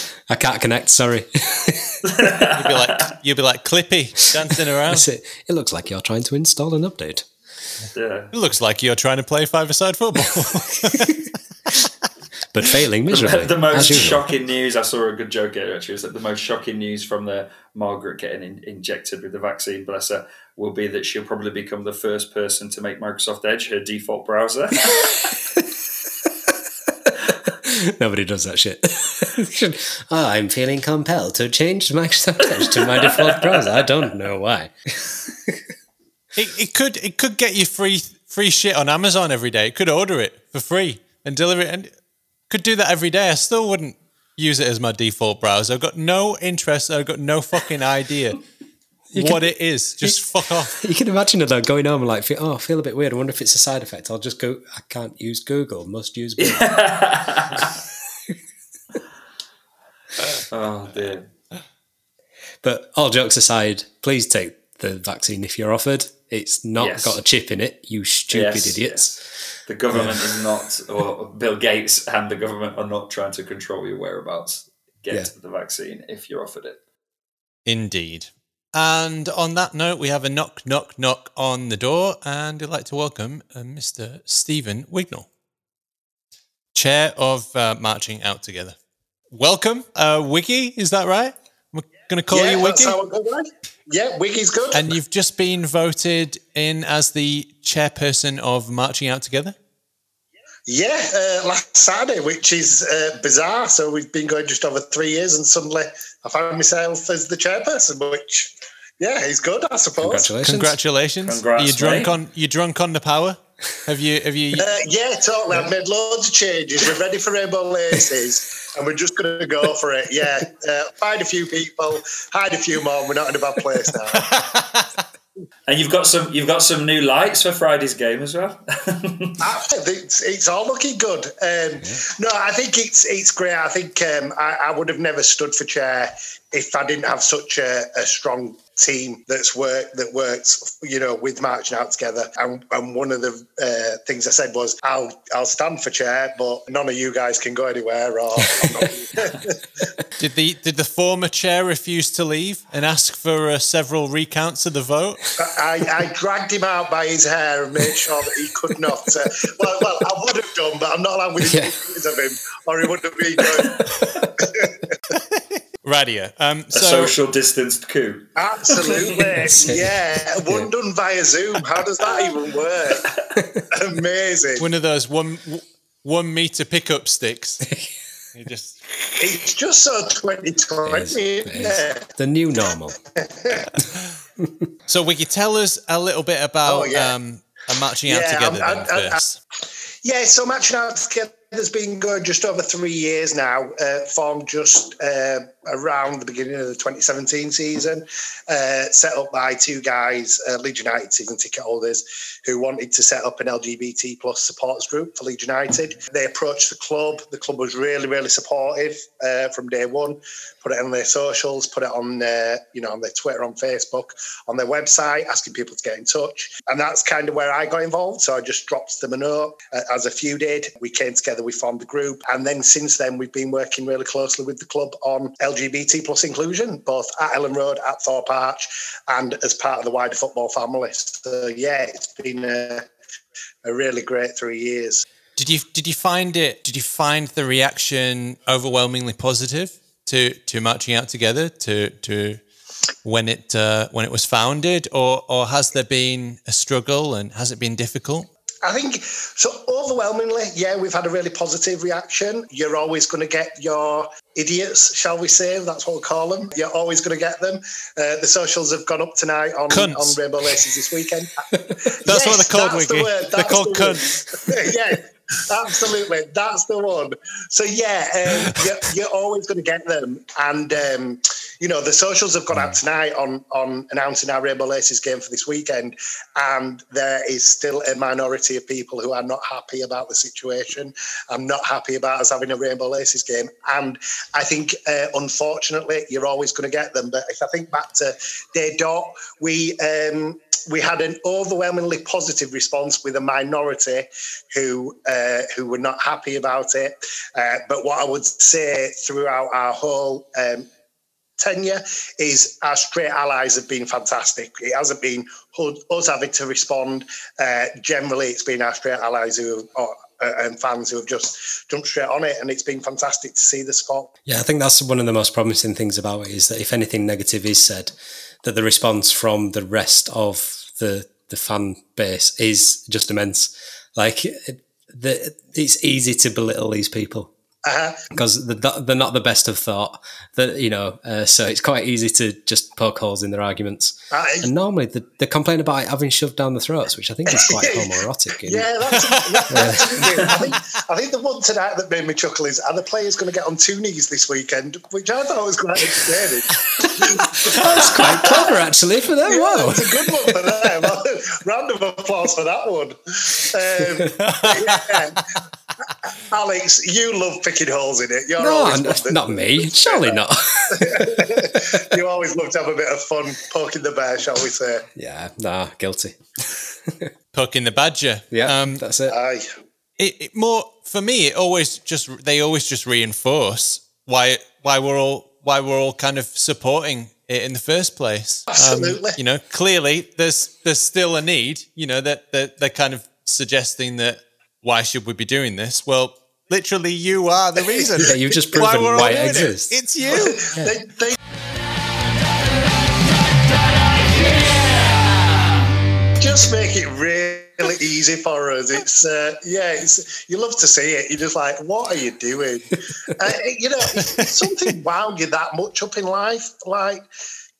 I can't connect. Sorry. You'd be like you'd be like Clippy dancing around. It. It looks like you're trying to install an update. Yeah. It looks like you're trying to play five aside football. but failing miserably. the most shocking news I saw a good joke here actually was that the most shocking news from the Margaret getting in, injected with the vaccine, bless her, will be that she'll probably become the first person to make Microsoft Edge her default browser. Nobody does that shit. oh, I'm feeling compelled to change Microsoft Edge to my default browser. I don't know why. It, it could it could get you free free shit on Amazon every day. It could order it for free and deliver it, and could do that every day. I still wouldn't use it as my default browser. I've got no interest. I've got no fucking idea what it is. Just fuck off. You can imagine it though, going home and like, oh, I feel a bit weird. I wonder if it's a side effect. I'll just go. I can't use Google. Must use. Bing. Oh dear. But all jokes aside, please take the vaccine if you're offered. It's not Yes. got a chip in it, you stupid Yes, idiots. The government is not, or Bill Gates and the government are not trying to control your whereabouts. Get Yeah. the vaccine if you're offered it. Indeed. And on that note, we have a knock, knock, knock on the door, and I'd like to welcome uh, Mr. Stephen Wignall, chair of uh, Marching Out Together. Welcome, uh, Wiggy. Is that right? We're going to call yeah, you that's Wiggy. how it goes, right? Yeah, Wiggy's good. And you've just been voted in as the chairperson of Marching Out Together. yeah, uh, last Saturday, which is uh, bizarre. So we've been going just over three years, and suddenly I found myself as the chairperson, which, yeah, he's good, I suppose. Congratulations. Congratulations! Congrats, Are you drunk mate. on? You drunk on the power? Have you? Have you? Uh, yeah, totally. I've made loads of changes. We're ready for Rainbow Laces, and we're just going to go for it. Yeah, uh, find a few people, hide a few more. and We're not in a bad place now. And you've got some you've got some new lights for Friday's game as well. It's, it's all looking good. Um, No, I think it's it's great. I think um, I, I would have never stood for chair if I didn't have such a, a strong team that's worked that works, you know, with marching out together. And, and one of the uh, things I said was, I'll I'll stand for chair, but none of you guys can go anywhere. Or not- Did the did the former chair refuse to leave and ask for uh, several recounts of the vote? I, I dragged him out by his hair and made sure that he could not. Uh, well, well, I would have done, but I'm not allowed with Yeah. pictures of him, or he would have been going. Radio. Um, A so social distanced coup. Absolutely. yeah. One done via Zoom. How does that even work? Amazing. one of those one one meter pickup sticks. You just It's just so 2020. It is, it isn't The new normal. so. Wiggy, tell us a little bit about Oh, yeah. um, a marching out together I'm- then I'm- I'm- first. Yeah, so Marching Out Together has been going just over three years now, uh, formed just uh, around the beginning of the 2017 season, uh, set up by two guys, uh, Leeds United season ticket holders, who wanted to set up an LGBT plus supporters group for Leeds United. They approached the club. The club was really, really supportive uh, from day one. Put it on their socials, put it on, uh, you know, on their Twitter, on Facebook, on their website, asking people to get in touch. And that's kind of where I got involved. So I just dropped them a note, uh, as a few did. We came together, we formed the group, and then since then we've been working really closely with the club on LGBT plus inclusion, both at Elland Road, at Thorpe Arch, and as part of the wider football family. So yeah, it's been a, a really great three years. Did you did you find it? Did you find the reaction overwhelmingly positive to to marching out together to to when it uh, when it was founded, or or has there been a struggle and has it been difficult? I think so. Overwhelmingly, yeah, we've had a really positive reaction. You're always going to get your idiots, shall we say? That's what we call them. You're always going to get them. Uh, the socials have gone up tonight on, Cunts. on Rainbow Laces this weekend. That's what they're called, the Wiggy. word, They're called the cunts. yeah, absolutely. That's the one. So yeah, um, you're, you're always going to get them, and um, you know the socials have gone out tonight on on announcing our Rainbow Laces game for this weekend, and there is still a minority of people who are not happy about the situation. I'm not happy about us having a Rainbow Laces game, and I think uh, unfortunately you're always going to get them. But if I think back to day dot, we. Um, we had an overwhelmingly positive response with a minority who uh, who were not happy about it. Uh, but what I would say throughout our whole um, tenure is our straight allies have been fantastic. It hasn't been us having to respond. Uh, generally, it's been our straight allies who have, or, uh, and fans who have just jumped straight on it, and it's been fantastic to see the spot. Yeah, I think that's one of the most promising things about it is that if anything negative is said, that the response from the rest of the the fan base is just immense. Like the, it's easy to belittle these people Uh-huh. because they're, they're not the best of thought. That you know, uh, so it's quite easy to just poke holes in their arguments. Uh, And normally they, they complain about it having shoved down the throats, which I think is quite homoerotic. Yeah, that's, that's I think I think the one tonight that made me chuckle is are the players going to get on two knees this weekend, which I thought was quite entertaining. That's quite clever, actually, for them. Wow. It's a good one for them. Round of applause for that one. Um, yeah. Alex, you love picking holes in it. You're No, always n- not me. Surely not. you always love to have a bit of fun poking the bear, shall we say? yeah, nah, guilty. Poking the badger. Yeah, Um, that's it. Aye. it, it more for me. It always just they always just reinforce why why we're all why we're all kind of supporting it in the first place. Um, Absolutely. you know, clearly there's there's still a need. You know that that they're kind of suggesting that why should we be doing this? Well, literally, you are the reason. Yeah, you've just why proven we're all why it doing exists. It's you. They, they just make it really easy for us. It's uh, yeah, it's you love to see it. You're just like, what are you doing? uh, you know, something wound you that much up in life, like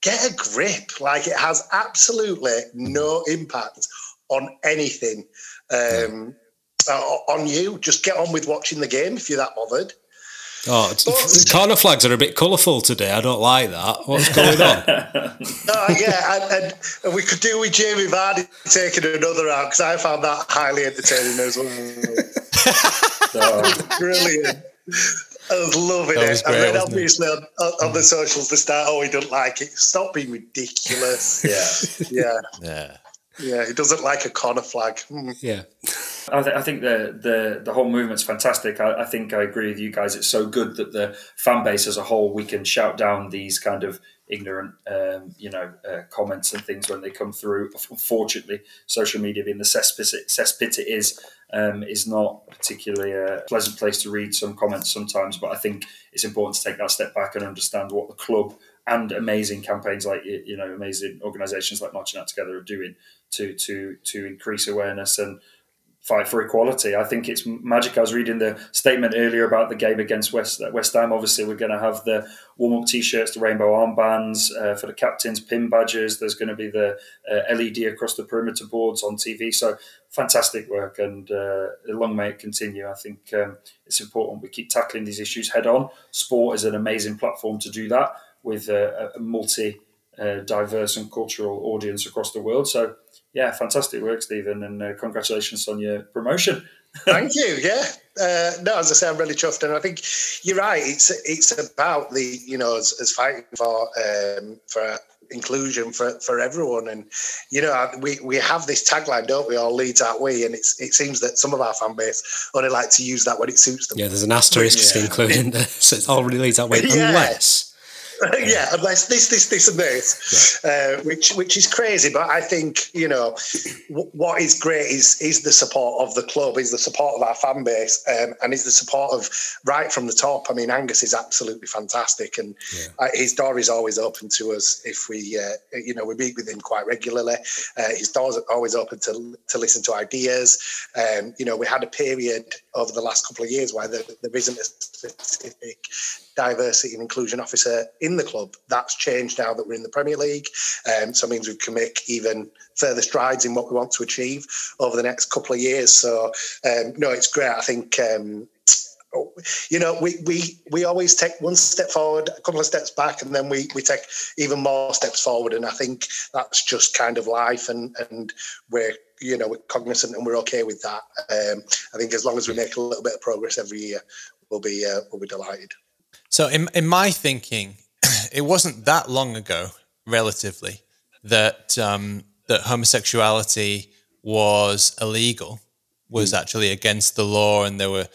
get a grip. Like it has absolutely no impact on anything. Um, uh, on you, just get on with watching the game if you're that bothered. Oh, it's- corner flags are a bit colourful today. I don't like that. What's going on? Oh yeah, and, and, and we could do with Jamie Vardy taking another out because I found that highly entertaining as well. Brilliant. I was loving That was it. I great, read wasn't it? obviously on, on, on the socials the start. Oh, he doesn't like it. Stop being ridiculous. Yeah. yeah, Yeah. yeah. He doesn't like a corner flag. Hmm. Yeah. I, th- I think the, the the whole movement's fantastic. I, I think I agree with you guys. It's so good that the fan base as a whole we can shout down these kind of ignorant, um, you know, uh, comments and things when they come through. Unfortunately, social media being the cesspit, cesspit it is, um, is not particularly a pleasant place to read some comments sometimes. But I think it's important to take that step back and understand what the club and amazing campaigns like you know amazing organisations like Marching Out Together are doing to to to increase awareness and fight for equality. I think it's magic. I was reading the statement earlier about the game against West West Ham. Obviously, we're going to have the warm up T-shirts, the rainbow armbands uh, for the captains, pin badges. There's going to be the uh, LED across the perimeter boards on TV. So fantastic work, and uh, long may it continue. I think um, it's important we keep tackling these issues head on. Sport is an amazing platform to do that with a, a multi. Uh, diverse and cultural audience across the world. So, yeah, fantastic work, Stephen, and uh, congratulations on your promotion. Thank you. Yeah. Uh, no, as I say, I'm really chuffed, and I think you're right. It's it's about the you know as, as fighting for um, for inclusion for, for everyone, and you know we, we have this tagline, don't we? All Leeds out we, and it's it seems that some of our fan base only like to use that when it suits them. Yeah, there's an asterisk Yeah. including the, so it all really leads that way, Yeah. unless. yeah, unless this, this, this, and this, uh, which which is crazy. But I think you know w- what is great is is the support of the club, is the support of our fan base, um, and is the support of right from the top. I mean, Angus is absolutely fantastic, and uh, his door is always open to us if we, uh, you know, we meet with him quite regularly. Uh, his door's are always open to to listen to ideas. Um, you know, we had a period over the last couple of years where there, there isn't a specific diversity and inclusion officer in the club. That's changed now that we're in the Premier League. Um, so it means we can make even further strides in what we want to achieve over the next couple of years. So um, no, it's great. I think. Um, you know, we, we we always take one step forward, a couple of steps back, and then we, we take even more steps forward. And I think that's just kind of life, and and we're you know we're cognizant and we're okay with that. Um, I think as long as we make a little bit of progress every year, we'll be uh, we'll be delighted. So in in my thinking, it wasn't that long ago, relatively, that um, that homosexuality was illegal, was actually against the law, and there were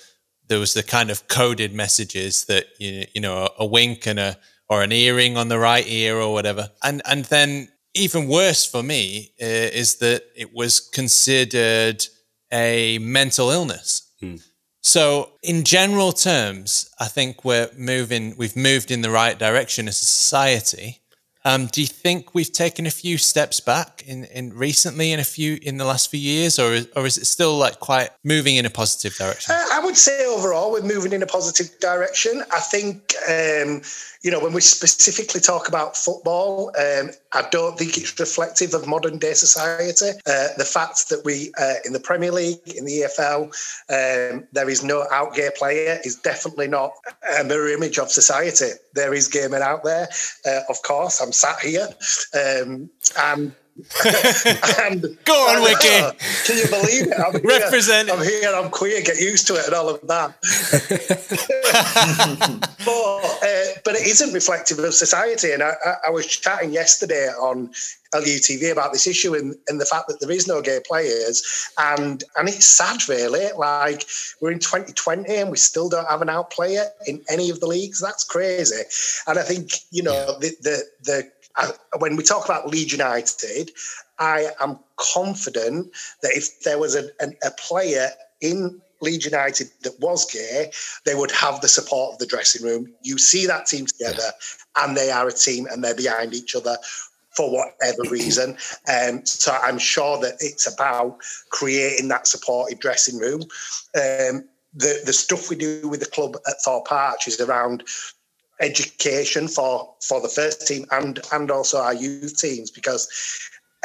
there was the kind of coded messages that you you know a, a wink and a or an earring on the right ear or whatever, and and then even worse for me uh, is that it was considered a mental illness. So, in general terms, I think we're moving. We've moved in the right direction as a society. Um, do you think we've taken a few steps back in, in recently in a few in the last few years, or is, or is it still like quite moving in a positive direction? Uh, I would say overall we're moving in a positive direction. I think um, you know when we specifically talk about football, um, I don't think it's reflective of modern day society. Uh, the fact that we uh, in the Premier League, in the EFL, um, there is no out gay player is definitely not a mirror image of society. There is gay men out there, uh, of course. I'm sat here, um, and and, Go on, and, Wiggy. uh, can you believe it? I'm here, Represent. I'm here. I'm queer. Get used to it and all of that. but uh, but it isn't reflective of society. And I, I, was chatting yesterday on LUTV about this issue and, and the fact that there is no gay players. And and it's sad, really. Like we're in 2020 and we still don't have an out player in any of the leagues. That's crazy. And I think you know the the the. I, when we talk about Leeds United, I am confident that if there was a, a, a player in Leeds United that was gay, they would have the support of the dressing room. You see that team together, and they are a team, and they're behind each other for whatever reason. Um, so I'm sure that it's about creating that supportive dressing room. Um, the the stuff we do with the club at Thorpe Arch is around education for for the first team and and also our youth teams because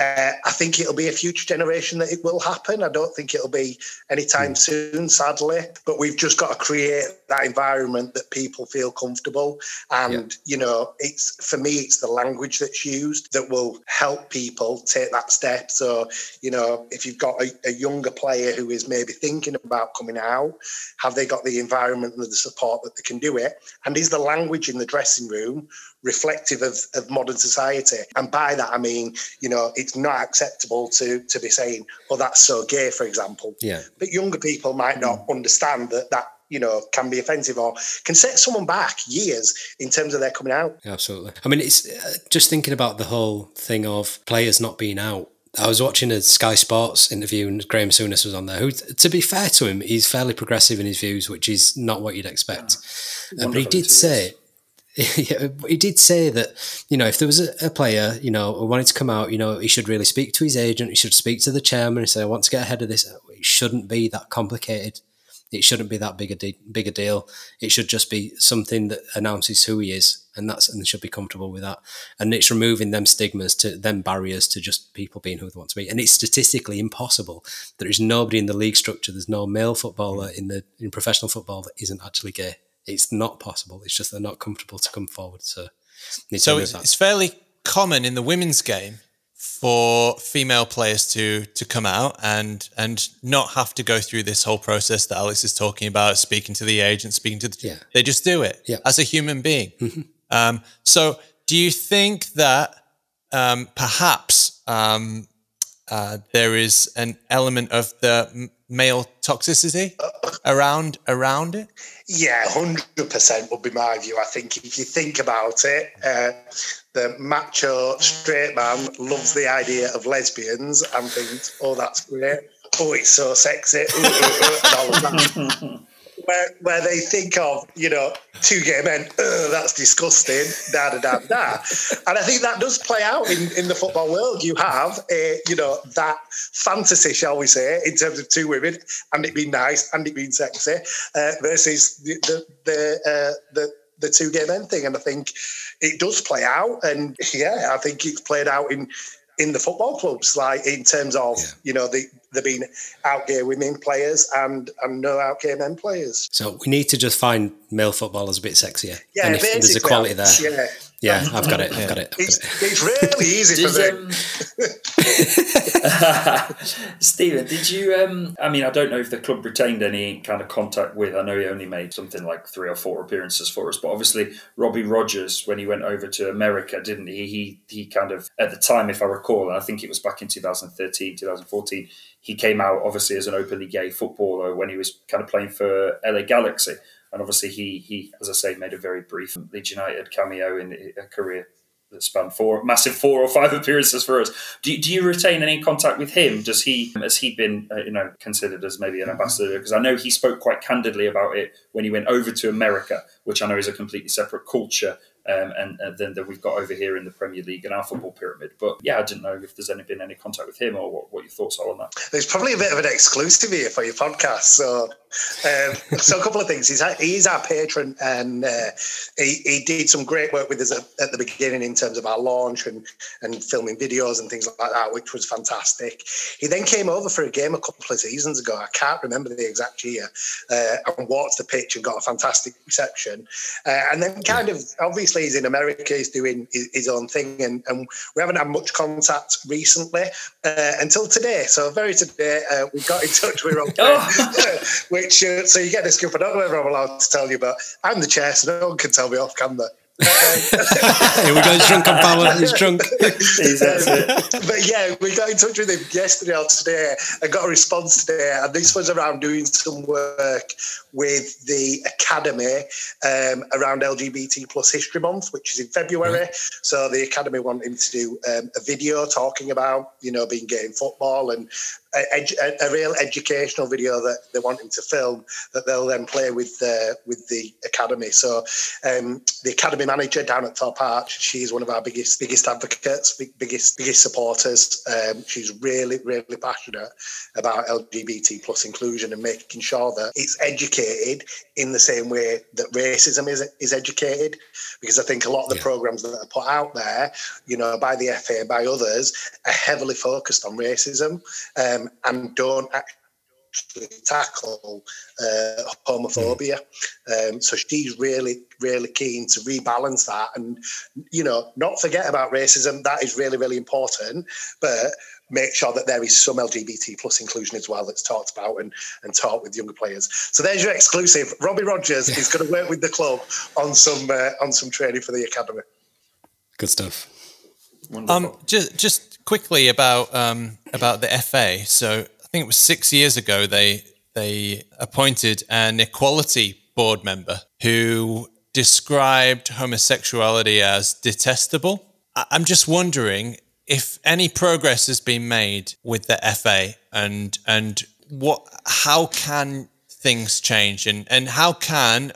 uh, I think it'll be a future generation that it will happen. I don't think it'll be anytime soon, sadly. But we've just got to create that environment that people feel comfortable. And you know, it's for me, it's the language that's used that will help people take that step. So you know, if you've got a, a younger player who is maybe thinking about coming out, have they got the environment and the support that they can do it? And is the language in the dressing room reflective of, of modern society. And by that, I mean, you know, it's not acceptable to, to be saying, oh, that's so gay, for example. Yeah. But younger people might not understand that that, you know, can be offensive or can set someone back years in terms of their coming out. Absolutely. I mean, it's uh, just thinking about the whole thing of players not being out. I was watching a Sky Sports interview and Graham Souness was on there. Who, to be fair to him, he's fairly progressive in his views, which is not what you'd expect. Uh, but he did say, yeah, he did say that you know if there was a, a player you know who wanted to come out, you know he should really speak to his agent. He should speak to the chairman and say, "I want to get ahead of this." It shouldn't be that complicated. It shouldn't be that big a de- big a deal. It should just be something that announces who he is, and that's and they should be comfortable with that. And it's removing them stigmas to them barriers to just people being who they want to be. And it's statistically impossible. There is nobody in the league structure. There's no male footballer in the in professional football that isn't actually gay. It's not possible. It's just they're not comfortable to come forward. So, need So it's, it's fairly common in the women's game for female players to to come out and and not have to go through this whole process that Alex is talking about, speaking to the agent, speaking to the. Yeah. They just do it Yeah. as a human being. Um, so, do you think that um, perhaps um, uh, there is an element of the male toxicity around around it? Yeah, hundred percent would be my view. I think if you think about it, uh, the macho straight man loves the idea of lesbians and thinks, "Oh, that's great. Oh, it's so sexy," ooh, ooh, ooh, Where, where they think of, you know, two gay men, that's disgusting, da da da da. And I think that does play out in, in the football world. You have, a, you know, that fantasy, shall we say, in terms of two women and it being nice and it being sexy uh, versus the the the, uh, the the two gay men thing. And I think it does play out. And yeah, I think it's played out in in the football clubs, like in terms of Yeah. you know the there being out gay women players and and no out gay men players. So we need to just find male footballers a bit sexier. Yeah, and if there's a quality there, Yeah, yeah, I've got it. I've got it. I've got it's it. it's really easy for Does, them. um, Stephen, did you? Um, I mean, I don't know if the club retained any kind of contact with. I know he only made something like three or four appearances for us, but obviously Robbie Rogers, when he went over to America, didn't he? He he kind of at the time, if I recall, and I think it was back in 2013, 2014, he came out obviously as an openly gay footballer when he was kind of playing for LA Galaxy. And obviously, he, he, as I say, made a very brief Leeds United cameo in a career that spanned four massive four or five appearances for us. Do, do you retain any contact with him? Does he has he been uh, you know considered as maybe an ambassador? Because I know he spoke quite candidly about it when he went over to America, which I know is a completely separate culture. Um, and, and then that we've got over here in the Premier League and our football pyramid. But yeah, I didn't know if there's any been any contact with him or what, what your thoughts are on that. There's probably a bit of an exclusive here for your podcast. So, um, so a couple of things. He's he's our patron, and uh, he, he did some great work with us at, at the beginning in terms of our launch and and filming videos and things like that, which was fantastic. He then came over for a game a couple of seasons ago. I can't remember the exact year, uh, and walked the pitch and got a fantastic reception. Uh, and then, kind of obviously, he's in America, he's doing his, his own thing, and, and we haven't had much contact recently uh, until today. So very today, uh, we got in touch with Rob, which uh, so you get the scoop. I don't know whether I'm allowed to tell you, but I'm the chair, so no one can tell me off, can they? Here we go. He's drunk on power. He's drunk. but yeah, we got in touch with him yesterday or today and got a response today. And this was around doing some work with the Academy um, around LGBT plus History Month, which is in February. So the Academy wanted him to do um, a video talking about, you know, being gay in football and a, a, a real educational video that they want him to film that they'll then play with the with the academy. So um, the academy manager down at Thorpe Arch, she's one of our biggest biggest advocates, big, biggest biggest supporters. Um, she's really really passionate about LGBT plus inclusion and making sure that it's educated in the same way that racism is is educated. Because I think a lot of the Yeah. programs that are put out there, you know, by the FA by others, are heavily focused on racism um, and don't actually tackle uh, homophobia. Um, so she's really, really keen to rebalance that and, you know, not forget about racism. That is really, really important, but make sure that there is some LGBT plus inclusion as well that's talked about and, and taught with younger players. So there's your exclusive. Robbie Rogers is going to work with the club on some uh, on some training for the academy. Good stuff. Wonderful. Um, just just quickly about um, about the FA. So I think it was six years ago they they appointed an equality board member who described homosexuality as detestable. I'm just wondering if any progress has been made with the FA and and what how can things change and and how can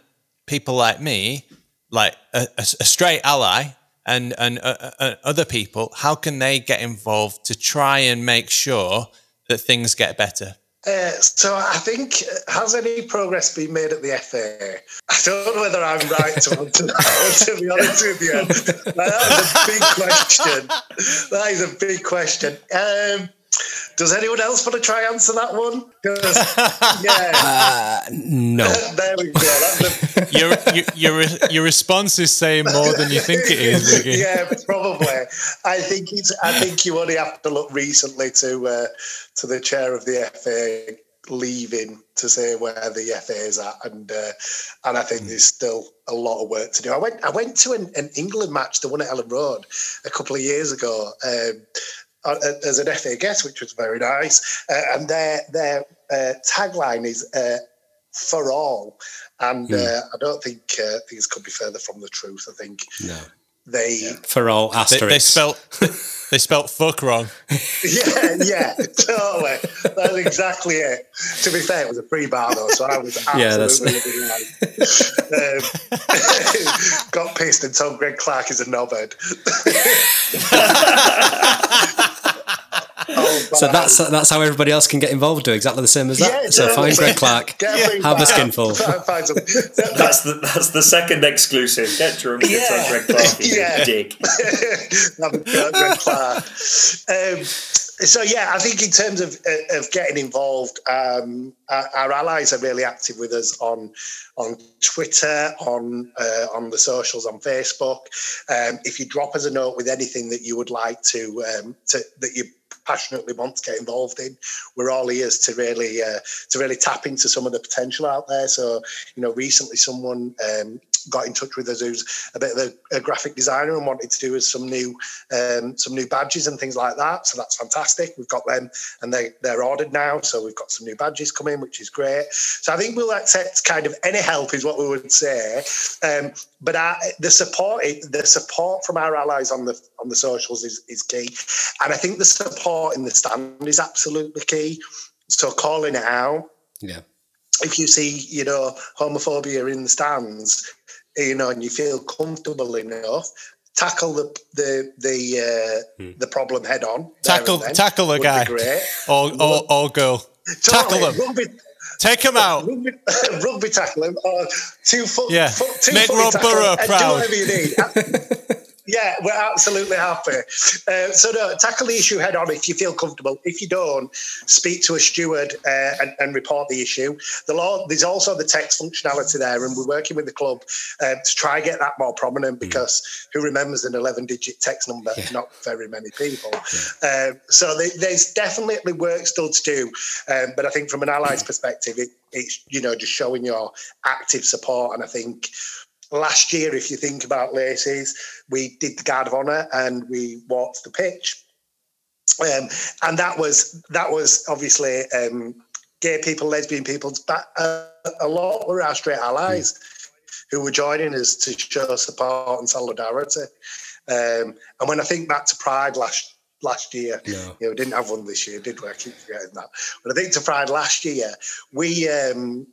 people like me like a, a straight ally and and uh, uh, other people how can they get involved to try and make sure that things get better Uh, so I think uh, has any progress been made at the FA? I don't know whether I'm right to answer that. to be honest with you, that is a big question. That is a big question. Um, does anyone else want to try answer that one? yeah, No. there we go. That's the, your, your your your response is saying more than you think it is Wiggy. yeah, probably. I think it's. I think you only have to look recently to uh, to the chair of the FA leaving to say where the FA is at, and uh, and I think there's still a lot of work to do. I went I went to an, an England match, the one at Elland Road, a couple of years ago. Um, uh, as an FA guest, which was very nice, uh, and their their uh, tagline is uh, "for all," and uh, I don't think uh, things could be further from the truth. I think No. they For all they, asterisks. they spelt they spelt fuck wrong yeah, yeah, totally. That's exactly it. To be fair, it was a free bar though, so I was Yeah, that's- absolutely um, got pissed and told Greg Clarke is a knobhead. Oh, So that's that's how everybody else can get involved. Do exactly the same as that. Yeah, so totally. find Greg Clarke, Get a free have a bar. skinful. That's the that's the second exclusive. Get drunk, get Yeah. on Greg Clarke, you Yeah. dick. A go Greg Clarke. Um, so yeah, I think in terms of uh, of getting involved, um, our, our allies are really active with us on on Twitter, on uh, on the socials, on Facebook. Um, if you drop us a note with anything that you would like to um, to that you passionately want to get involved in, we're all ears to really uh, to really tap into some of the potential out there. So you know, recently someone. Um, got in touch with us who's a bit of a, a graphic designer and wanted to do us some new um, some new badges and things like that. So that's fantastic. We've got them and they they're ordered now. So we've got some new badges coming, which is great. So I think we'll accept kind of any help is what we would say. Um, but our, the support the support from our allies on the on the socials is, is key, and I think the support in the stand is absolutely key. So calling it out Yeah. if you see, you know, homophobia in the stands, you know, and you feel comfortable enough, tackle the the the uh, the problem head on. there tackle and then tackle a guy Great. or, or, or girl tackle Totally. them Rugby, take them out rugby, rugby tackle him or two foot. Yeah. foot two Make Rob Burrow proud. Do whatever you need. Yeah, we're absolutely happy. Uh, so, no, tackle the issue head on if you feel comfortable. If you don't, speak to a steward uh, and, and, report the issue. The law, there's also the text functionality there, and we're working with the club uh, to try and get that more prominent because mm. who remembers an 11 digit text number? Yeah. Not very many people. Yeah. Um, so, they, there's definitely work still to do. Um, but I think from an allies perspective, it, it's, you know, just showing your active support. And I think last year, if you think about Laces, we did the guard of honour and we walked the pitch. Um, and that was that was obviously um, gay people, lesbian people, but uh, a lot were our straight allies mm. who were joining us to show support and solidarity. Um, and when I think back to Pride last last year, no. you know, we didn't have one this year, did we? I keep forgetting that. But I think to Pride last year, we um,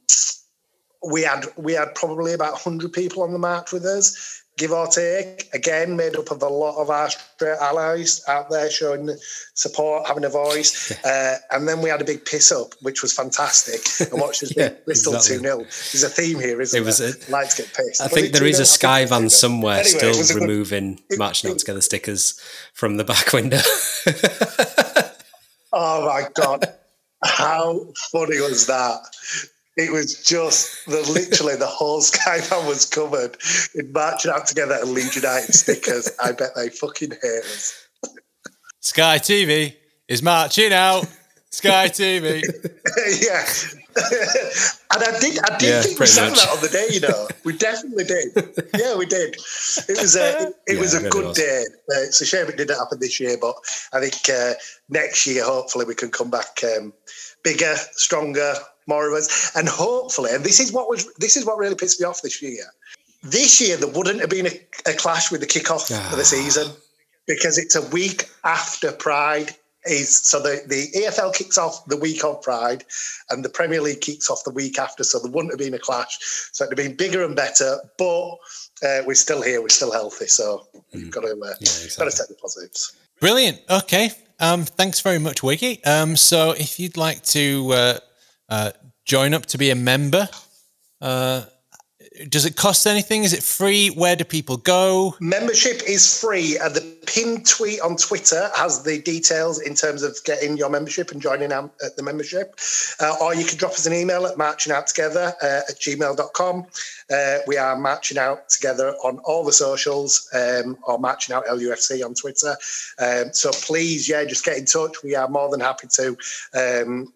we had we had probably about 100 people on the march with us give or take. Again made up of a lot of our straight allies out there showing support having a voice. Uh, and then we had a big piss up which was fantastic. And watched us yeah, Bristol exactly. 2-0 there's a theme here isn't it was there? A, Lights get pissed. I think there is a sky van somewhere anyway, still removing good, marching it, out together stickers from the back window. Oh my god. How funny was that it was just the literally the whole skyline was covered in marching out together and Leeds United stickers. I bet they fucking hate us. Sky TV is marching out. Sky TV. yeah. and I did I did yeah, think we sang that on the day, you know. We definitely did. Yeah, we did. It was a it yeah, was a good was. day. Uh, it's a shame it didn't happen this year, but I think uh, next year hopefully we can come back um, bigger, stronger, more of us, and hopefully, and this is what was this is what really pissed me off this year. This year there wouldn't have been a, a clash with the kickoff of the ah. season because it's a week after Pride is so the, the EFL kicks off the week of Pride and the Premier League kicks off the week after, so there wouldn't have been a clash. So it'd have been bigger and better, but uh, we're still here, we're still healthy, so mm. you've got to, uh, yeah, exactly. got to take the positives. Brilliant. Okay. Um, thanks very much, Wiggy. Um, so if you'd like to uh, uh, join up to be a member. Uh, does it cost anything? Is it free? Where do people go? Membership is free. Uh, the pinned tweet on Twitter has the details in terms of getting your membership and joining at the membership. Uh, or you can drop us an email at marchingouttogether uh, at gmail.com. Uh, we are marching out together on all the socials um, or marching out LUFC on Twitter. Um, so please, yeah, just get in touch. We are more than happy to. Um,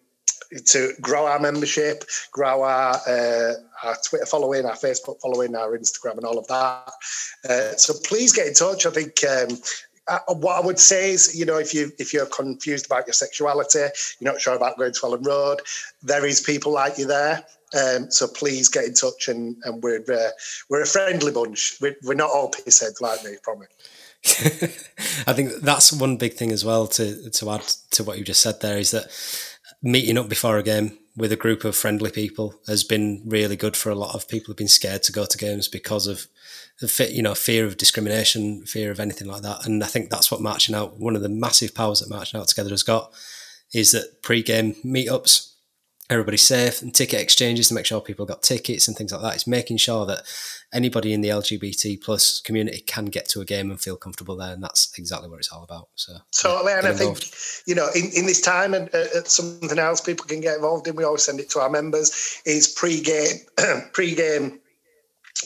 to grow our membership, grow our uh, our Twitter following, our Facebook following, our Instagram, and all of that. Uh, so please get in touch. I think. Um, uh, what I would say is, you know, if you if you're confused about your sexuality, you're not sure about going to Elland Road, there is people like you there. Um, so please get in touch, and and we're uh, we're a friendly bunch. We're, we're not all pissheads like me, promise. I think that's one big thing as well to to add to what you just said there is that meeting up before a game with a group of friendly people has been really good for a lot of people who've been scared to go to games because of you know fear of discrimination, fear of anything like that. And I think that's what marching out. One of the massive powers that marching out together has got is that pre-game meetups everybody's safe and ticket exchanges to make sure people got tickets and things like that. It's making sure that anybody in the LGBT plus community can get to a game and feel comfortable there, and that's exactly what it's all about. So totally, yeah, and I think you know in, in this time and uh, something else people can get involved in. We always send it to our members is pre-game pre-game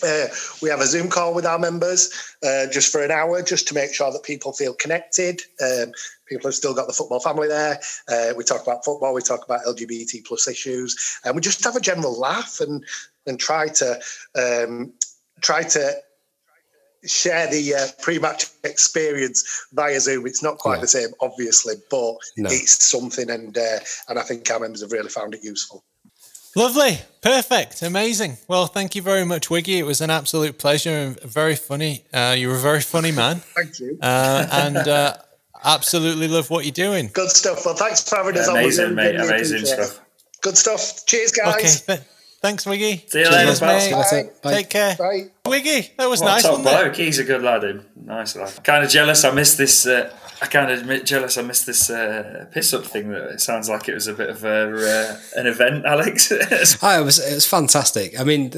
uh, we have a Zoom call with our members uh, just for an hour, just to make sure that people feel connected. Um, people have still got the football family there. Uh, we talk about football, we talk about LGBT plus issues, and we just have a general laugh and and try to um, try to share the uh, pre-match experience via Zoom. It's not quite yeah. the same, obviously, but no. it's something, and uh, and I think our members have really found it useful. Lovely, perfect, amazing. Well, thank you very much, Wiggy. It was an absolute pleasure and very funny. Uh, you were a very funny man. thank you. Uh, and uh, absolutely love what you're doing. Good stuff. Well, thanks for having us amazing, on. Amazing, mate. Amazing stuff. Good stuff. Cheers, guys. Okay. Thanks, Wiggy. See you later, mate. Bye. Take care. Bye. Wiggy, that was what nice. Top bloke. He's a good lad. Him. Nice lad. Kind of jealous. I missed this. Uh, I can't admit jealous. I missed this uh, piss up thing. That it sounds like it was a bit of a, uh, an event, Alex. Hi, it was it was fantastic. I mean,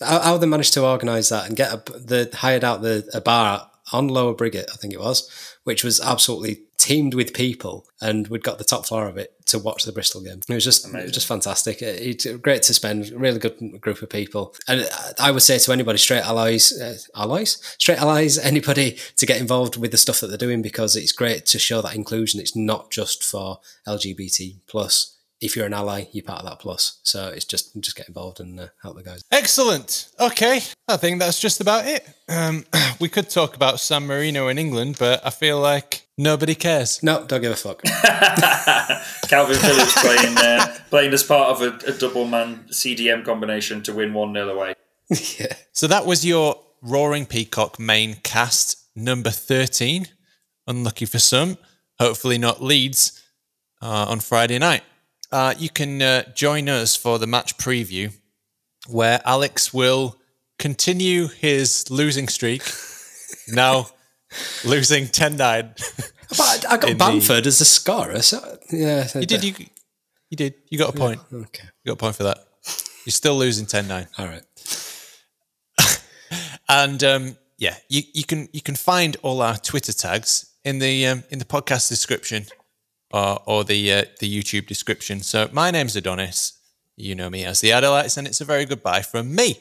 how, how they managed to organise that and get a, the hired out the a bar on Lower Briggate, I think it was, which was absolutely teamed with people, and we'd got the top floor of it to watch the Bristol game. It was just it was just fantastic. It, it's great to spend. Really good group of people, and I would say to anybody, straight allies, uh, allies, straight allies, anybody to get involved with the stuff that they're doing because it's great to show that inclusion. It's not just for LGBT plus if you're an ally, you're part of that plus. So it's just just get involved and uh, help the guys. Excellent. Okay, I think that's just about it. Um, we could talk about San Marino in England, but I feel like nobody cares. No, don't give a fuck. Kalvin Phillips playing uh, playing as part of a, a double man CDM combination to win one 0 away. yeah. So that was your Roaring Peacock main cast number thirteen. Unlucky for some, hopefully not Leeds uh, on Friday night. Uh, you can uh, join us for the match preview, where Alex will continue his losing streak. now losing 10 9. But I got Bamford as a scorer, so yeah. You did, you, you did. You got a point. Okay. You got a point for that. You're still losing 10 9. All right. And um, yeah, you, you can you can find all our Twitter tags in the um, in the podcast description or, or the uh, the YouTube description. So my name's Adonis. You know me as the Adelites, and it's a very goodbye from me.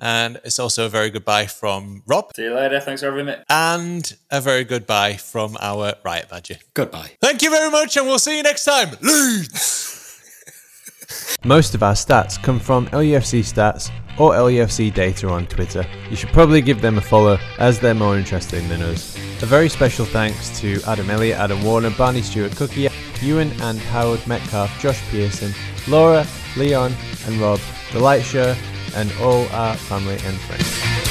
And it's also a very goodbye from Rob, See you later. Thanks for having me. and a very goodbye from our Riot Badger. Goodbye. Thank you very much, and we'll see you next time. Leeds! Most of our stats come from LUFC Stats or LUFC Data on Twitter. You should probably give them a follow as they're more interesting than us. A very special thanks to Adam Elliott, Adam Warner, Barney Stewart Cookie, Ewan and Howard Metcalf, Josh Pearson, Laura, Leon and Rob, The Light Show, and all our family and friends.